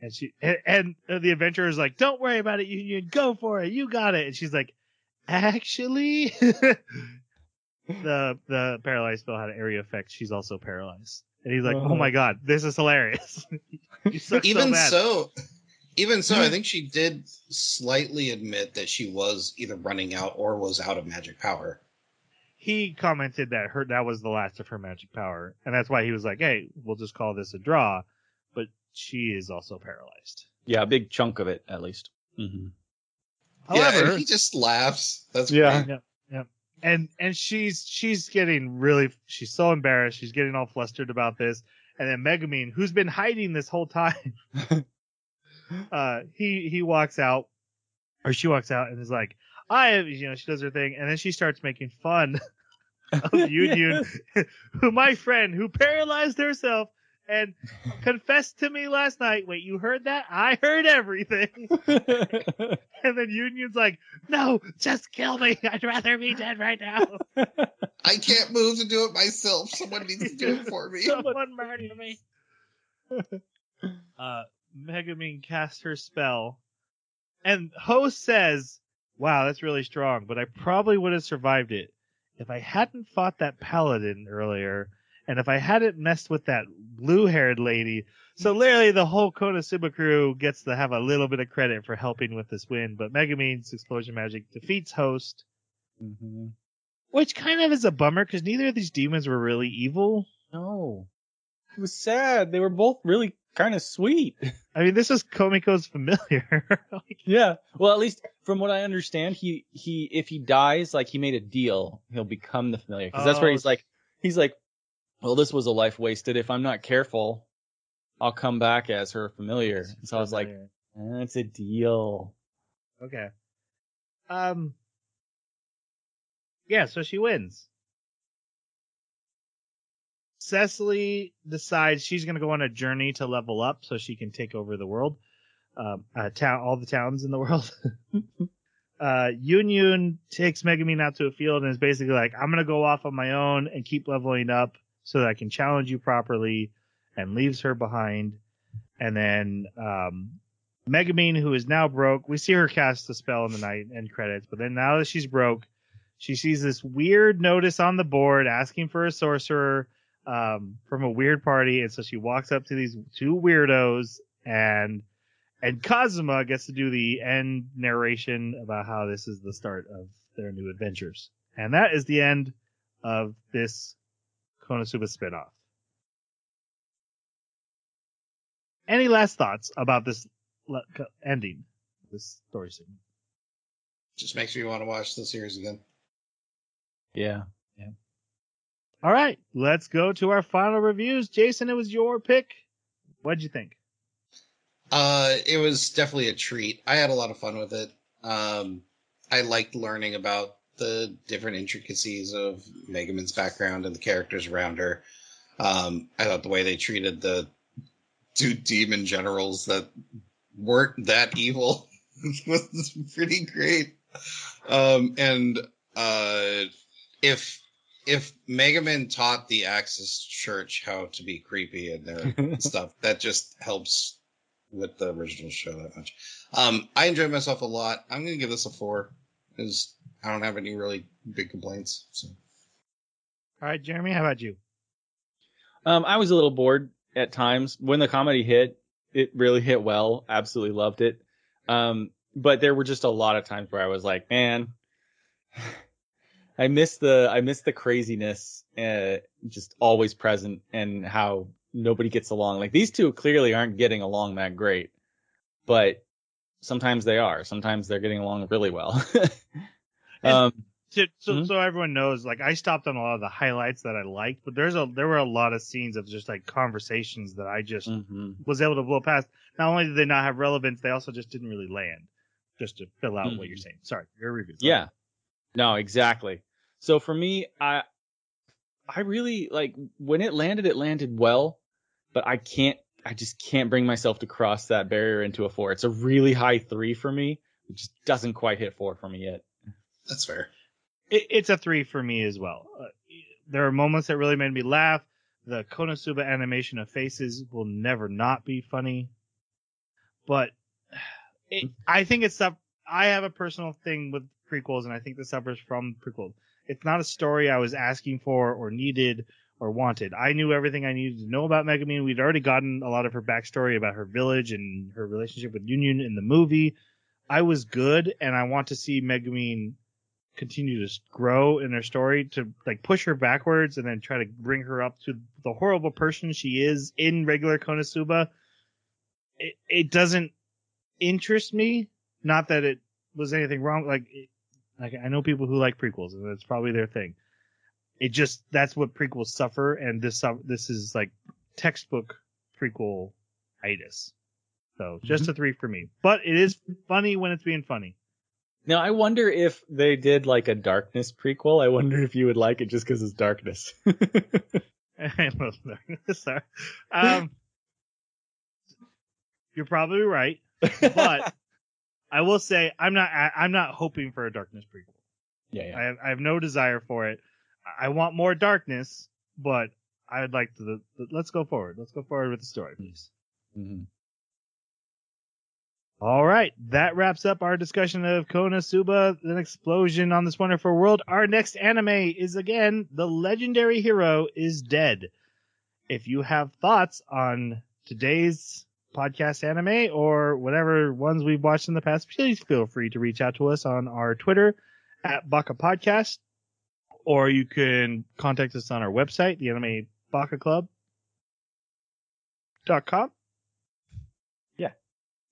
And she and, and the adventurer is like, "Don't worry about it, Yunyun. Go for it. You got it." And she's like, "Actually, *laughs* the the paralyzed spell had an area effect. She's also paralyzed." And he's like, "Oh Uh-huh. my god, this is hilarious." *laughs* even so, so even so i think she did slightly admit that she was either running out or was out of magic power he commented that her that was the last of her magic power, and that's why he was like, "Hey, we'll just call this a draw." But she is also paralyzed. yeah, a big chunk of it at least. hmm yeah However, and he just laughs that's Yeah. great. And and she's she's getting really she's so embarrassed. She's getting all flustered about this, and then Megumin, who's been hiding this whole time, *laughs* uh, he he walks out, or she walks out, and is like, "I," you know, she does her thing, and then she starts making fun *laughs* of *laughs* Yunyun, who my friend who paralyzed herself and confessed to me last night. Wait, you heard that? I heard everything. *laughs* And then Yunyun's like, "No, just kill me. *laughs* I'd rather be dead right now. i can't move to do it myself someone needs to do it for me *laughs* Someone murder me." uh, Megumin casts her spell, and Host says, "Wow, that's really strong, but I probably would have survived it if I hadn't fought that paladin earlier." And if I hadn't messed with that blue-haired lady, so literally the whole Konosuba crew gets to have a little bit of credit for helping with this win. But Megumin's explosion magic defeats Host, mm-hmm. which kind of is a bummer because neither of these demons were really evil. No, it was sad. They were both really kind of sweet. *laughs* I mean, this is Komekko's familiar. *laughs* Like, Yeah. Well, at least from what I understand, he he if he dies, like he made a deal, he'll become the familiar. Because that's where Oh. he's like, he's like, well, this was a life wasted. If I'm not careful, I'll come back as her familiar. And so I was like, eh, it's a deal. okay. Um. Yeah, so she wins. Cecily decides she's going to go on a journey to level up so she can take over the world, um, uh, town, all the towns in the *laughs* world. uh, Yunyun takes Megumin out to a field and is basically like, I'm going to go off on my own and keep leveling up so that I can challenge you properly and leaves her behind. And then, um, Megumin, who is now broke, we see her cast a spell in the night and credits, but then now that she's broke, she sees this weird notice on the board asking for a sorcerer um, from a weird party, and so she walks up to these two weirdos, and and Kazuma gets to do the end narration about how this is the start of their new adventures, and that is the end of this Konosuba spinoff. Any last thoughts about this le- ending, this story segment? just makes me want to watch the series again Yeah. Yeah. All right, let's go to our final reviews. Jason, it was your pick. What'd you think? Uh, it was definitely a treat. I had a lot of fun with it. Um, I liked learning about the different intricacies of Megumin's background and the characters around her. Um, I thought the way they treated the two demon generals that weren't that evil *laughs* was pretty great. Um, and uh, if if Megumin taught the Axis Church how to be creepy and their *laughs* stuff, that just helps with the original show that much. Um, I enjoyed myself a lot. I'm gonna give this a four because I don't have any really big complaints. So All right, Jeremy, how about you? Um, I was a little bored at times when the comedy hit. It really hit well. Absolutely loved it. Um, but there were just a lot of times where I was like, man, *sighs* I miss the I miss the craziness, uh, just always present, and how nobody gets along. Like these two clearly aren't getting along that great, but sometimes they are. Sometimes they're getting along really well. *laughs* um, So, so, Mhm. so everyone knows, like I stopped on a lot of the highlights that I liked, but there's a there were a lot of scenes of just like conversations that I just mhm. was able to blow past. Not only did they not have relevance, they also just didn't really land. Just to fill out what Mhm. you're saying. Sorry, your review. Yeah. No, exactly. So for me, I I really like when it landed, it landed well, but I can't I just can't bring myself to cross that barrier into a four. It's a really high three for me. It just doesn't quite hit four for me yet. That's fair. It, it's a three for me as well. Uh, there are moments that really made me laugh. The Konosuba animation of faces will never not be funny, but *sighs* it, I think it's up. I have a personal thing with prequels, and I think this suffers from prequels. It's not a story I was asking for or needed or wanted. I knew everything I needed to know about Megumin. We'd already gotten a lot of her backstory about her village and her relationship with Yunyun in the movie. I was good, and I want to see Megumin continue to grow in her story to like push her backwards and then try to bring her up to the horrible person she is in regular Konosuba. It, it doesn't interest me. Not that it was anything wrong. Like, it, like I know people who like prequels and that's probably their thing. It just, that's what prequels suffer. And this, this is like textbook prequel itis. So just a three for me, but it is funny when it's being funny. Now I wonder if they did like a darkness prequel. I wonder if you would like it just because it's darkness. *laughs* *laughs* I love darkness. Sorry. Um, you're probably right, but *laughs* I will say I'm not. I'm not hoping for a darkness prequel. yeah, yeah. I have, I have no desire for it. I want more darkness, but I would like to. Let's go forward. Let's go forward with the story, please. Mhm. All right, that wraps up our discussion of Konosuba, an explosion on this wonderful world. Our next anime is again The Legendary Hero is Dead. If you have thoughts on today's podcast anime or whatever ones we've watched in the past, please feel free to reach out to us on our Twitter at Baka Podcast, or you can contact us on our website, the Anime Baka Club. Dot com. Yeah.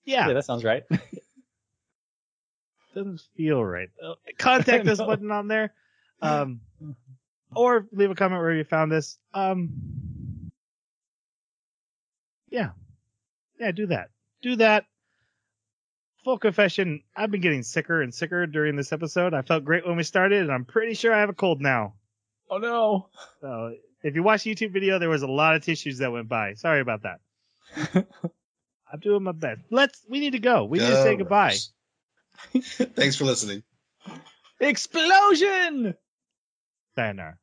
Yeah. yeah, that sounds right. *laughs* doesn't feel right. Contact *laughs* us button on there. *laughs* Um, or leave a comment where you found this. Um, yeah. Yeah, do that. Do that. Full confession, I've been getting sicker and sicker during this episode. I felt great when we started, and I'm pretty sure I have a cold now. oh no. So if you watch the YouTube video, there was a lot of tissues that went by. Sorry about that. *laughs* I'm doing my best. Let's, we need to go. We need to say goodbye. *laughs* Thanks for listening. Explosion! Sayonara.